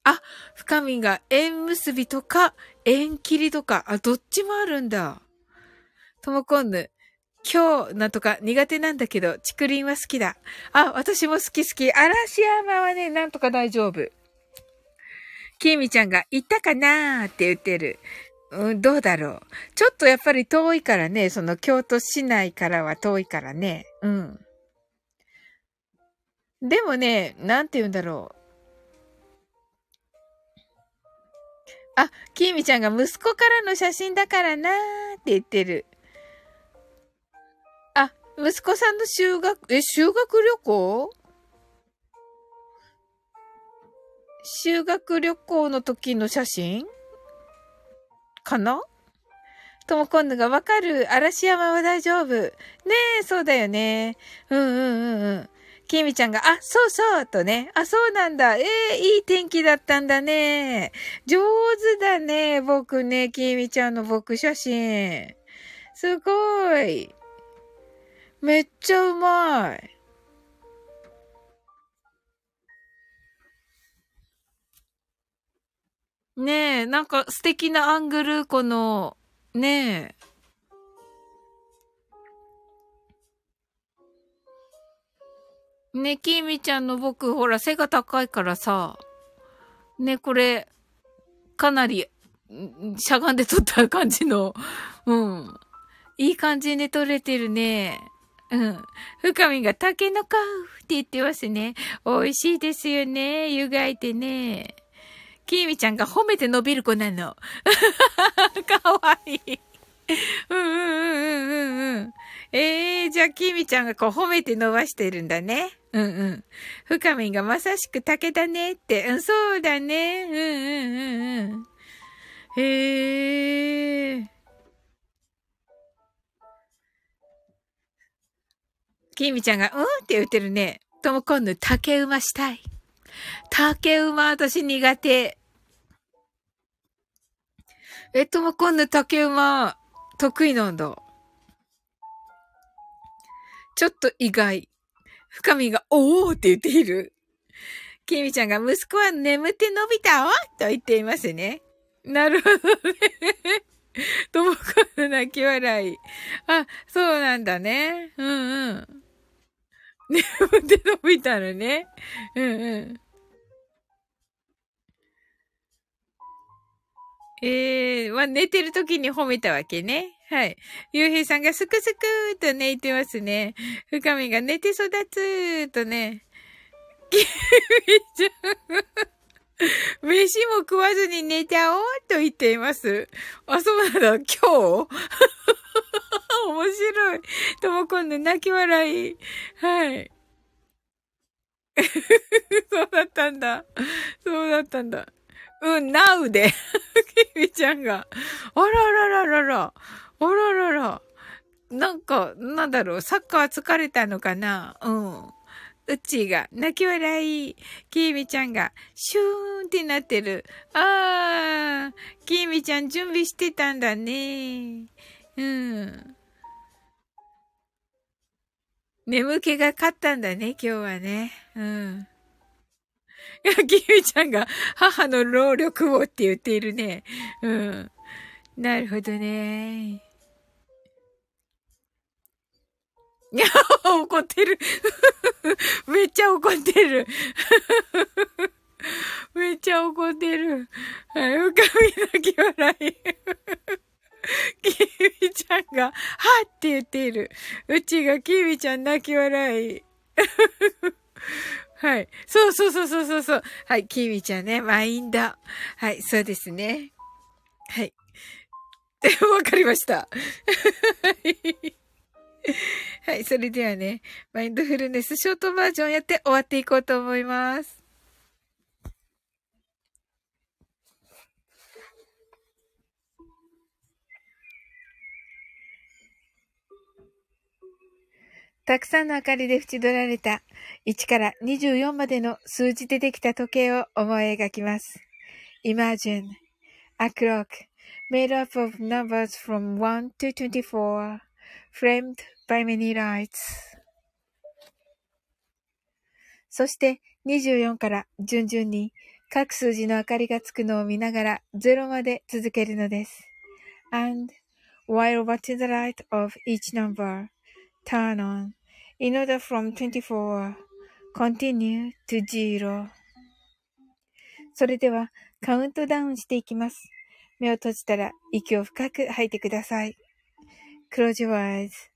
あ、深みが縁結びとか、縁切りとか、あ、どっちもあるんだ。ともこんぬ。今日、なんとか苦手なんだけど、竹林は好きだ。あ、私も好き好き。嵐山はね、なんとか大丈夫。きみちゃんが、行ったかなーって言ってる。うん、どうだろう。ちょっとやっぱり遠いからね、その京都市内からは遠いからね。うん。でもね、なんて言うんだろう。あ、きみちゃんが息子からの写真だからなーって言ってる。あ、息子さんの修学、え、修学旅行？修学旅行の時の写真？かな？とも今度がわかる。嵐山は大丈夫。ねえ、そうだよね。うんうんうんうん。きみちゃんが、あ、そうそう、とね。あ、そうなんだ。ええー、いい天気だったんだね。上手だね。僕ね、きみちゃんの僕写真。すごい。めっちゃうまい。ねえ、なんか素敵なアングル、この、ねえ。ね、きみちゃんの僕、ほら、背が高いからさ、ね、これ、かなり、しゃがんで撮った感じの、うん。いい感じで撮れてるね。うん。深みがタケノコって言ってますね。美味しいですよね。湯がいてね。きみちゃんが褒めて伸びる子なの。かわいい。うんうんうんうんうん。ええー、じゃあきみちゃんがこう褒めて伸ばしてるんだね。うんうん。深みがまさしく竹だねって。うん、そうだね。うんうんうんうん。へえ。きみちゃんが、うんって言ってるね。とも今度竹馬したい。竹馬私苦手。え、とも今度竹馬得意なんだ。ちょっと意外。深みが、おーって言っている。きみちゃんが、息子は眠って伸びたわと言っていますね。なるほどね。ともこの泣き笑い。あ、そうなんだね。うんうん。眠って伸びたらね。うんうん。ええー、まあ、寝てる時に褒めたわけね。はい。ゆうへいさんがすくすくーと寝てますね。深みが寝て育つーとね。きみちゃん。飯も食わずに寝ちゃおうと言っています。あ、そうなんだ。今日？面白い。とも今度泣き笑い。はい。そうだったんだ。そうだったんだ。うん、なうで。きみちゃんが。あららららら。あららら。なんか、なんだろう、サッカー疲れたのかな？うん。うちが、泣き笑い。きみちゃんが、シューンってなってる。あー、きみちゃん準備してたんだね。うん。眠気が勝ったんだね、今日はね。うん。いや、きみちゃんが母の労力をって言っているね。うん。なるほどね。いや、怒ってる。めっちゃ怒ってる。めっちゃ怒ってる。はい、深み泣き笑い。キミちゃんが、はって言っている。うちがキミちゃん泣き笑い。はい。そうそうそうそうそうそう。はい。キミちゃんね。マインド。はい。そうですね。はい。わかりました。はい。はいそれではね、マインドフルネスショートバージョンやって終わっていこうと思います。たくさんの明かりで縁取られた1から24までの数字でできた時計を思い描きます。Imagine a clock made up of numbers from 1 to 24 framed by many lights そして24から順々に各数字の明かりがつくのを見ながら0まで続けるのです。And while watching the light of each number turn on in order from 24 continue to zero それではカウントダウンしていきます。目を閉じたら息を深く吐いてください。Close your eyes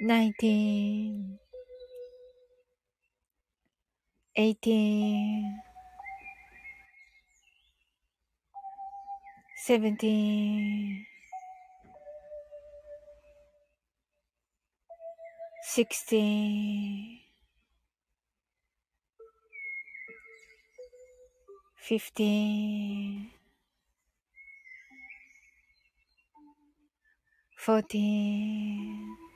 19 18 17 16 15 14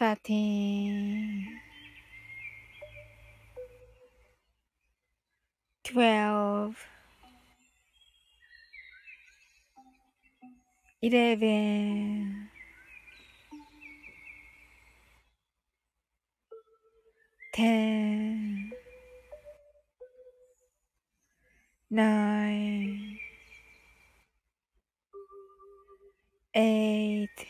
thirteen, twelve, eleven, ten, nine, eight.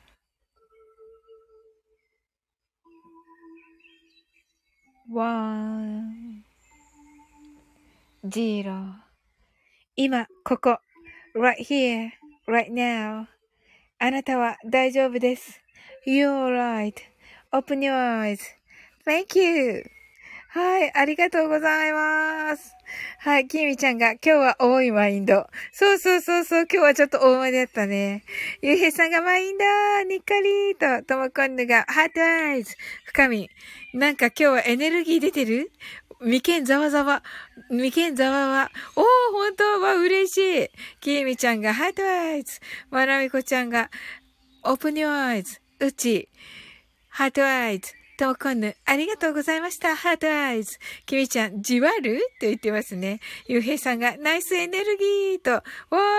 1 0今、ここ、right here, right now. あなたは大丈夫です。You're right.Open your eyes.Thank you. はい、ありがとうございます。はい、きみちゃんが今日は多いマインド。そうそうそうそう、今日はちょっと多めだったね。ゆうへいさんがマインドにっかりーと、ともこんぬがハートアイズ。深み。なんか今日はエネルギー出てる？眉間ざわざわ。眉間ざわわ。おー、本当？は嬉しい。きみちゃんが heart eyes。まなみこちゃんが open your eyes。うち。 heart eyes。ともこんぬ、ありがとうございました。 heart eyes。きみちゃん、じわる？と言ってますね。ゆうへいさんが、ナイスエネルギーと、わ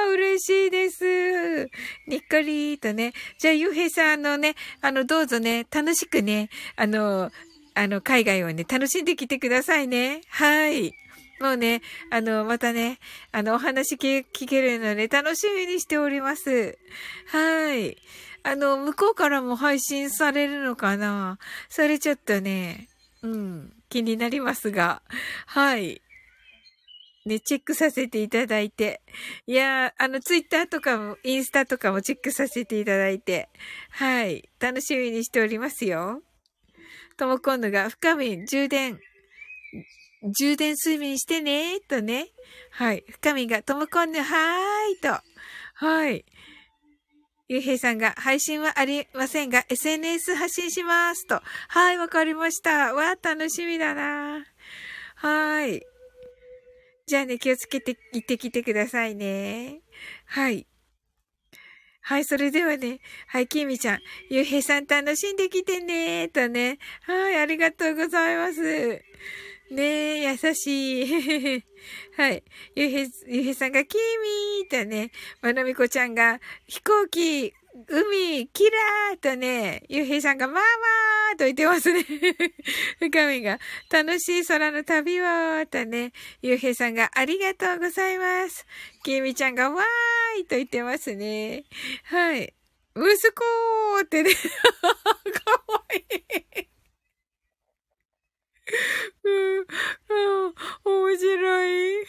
ー、嬉しいです。にっこりーとね。じゃあ、ゆうへいさん、あのね、あの、どうぞね、楽しくね、あの、あの、海外をね、楽しんできてくださいね。はい。もうね、あの、またね、あの、お話聞聞けるので、楽しみにしております。はい。あの、向こうからも配信されるのかな？それちょっとね、うん、気になりますが、はい。ね、チェックさせていただいて。いやー、あの、ツイッターとかも、インスタとかもチェックさせていただいて。はい。楽しみにしておりますよ。とも今度が、深み、充電、充電睡眠してね、とね。はい。深みが、ともこんぬ、はーい、と。はい。ゆうへいさんが、配信はありませんが、SNS 発信します。と。はい、わかりました。わー、楽しみだな。はーい。じゃあね、気をつけて行ってきてくださいね。はい。はい、それではね、はい、きみちゃん、ゆうへいさん楽しんできてねとね。はい、ありがとうございます。ねえ、優しい。はい。ゆうへい、ゆうへいさんが、きみーとね、まなみこちゃんが、飛行機、海、キラーとね、ゆうへいさんが、まあまあと言ってますね。深みが、楽しい空の旅を、とね、ゆうへいさんが、ありがとうございます。きみちゃんが、わーいと言ってますね。はい。息子ーってね、かわいい。うん、面白い。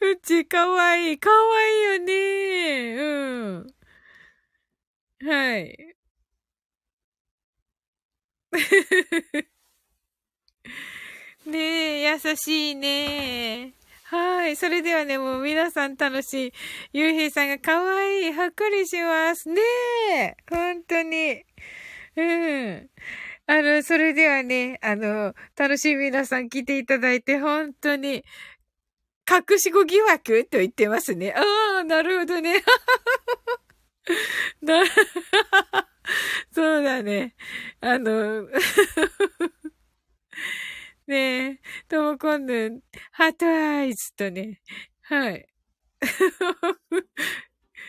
うち、かわいい。かわいいよね。うん。はい。ねえ、優しいね。はい。それではね、もう皆さん楽しい。ゆうへいさんがかわいい。はっかりします。ねえ。本当に。うん。あの、それではね、あの、楽しい皆さん来ていただいて、本当に、隠し子疑惑と言ってますね。ああ、なるほどね。な、そうだね。あの、ねえ、ともこんぬ、ハートアイズとね、はい。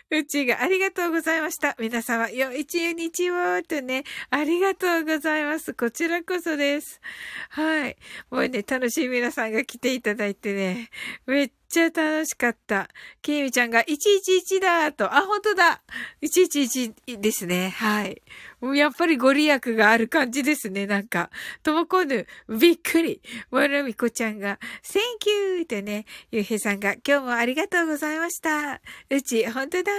うちがありがとうございました。皆様、よ、一日をとね、ありがとうございます。こちらこそです。はい。もうね、楽しい皆さんが来ていただいてね、めっちゃ楽しかった。きみちゃんが111だと、あ、本当だ !111 ですね。はい。やっぱりご利益がある感じですね、なんか。ともこぬ、びっくり。わらみこちゃんが、Thank you! ってね、ゆうへいさんが、今日もありがとうございました。うち、本当だ。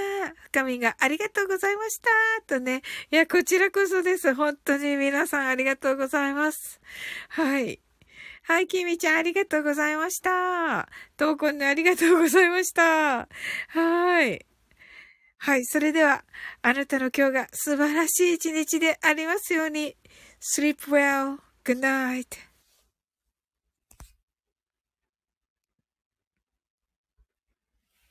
深みが、ありがとうございました。とね。いや、こちらこそです。本当に皆さんありがとうございます。はい。はい、きみちゃんありがとうございました。とうこんねありがとうございました。はい。はい。それでは、あなたの今日が素晴らしい一日でありますように。sleep well. Good night.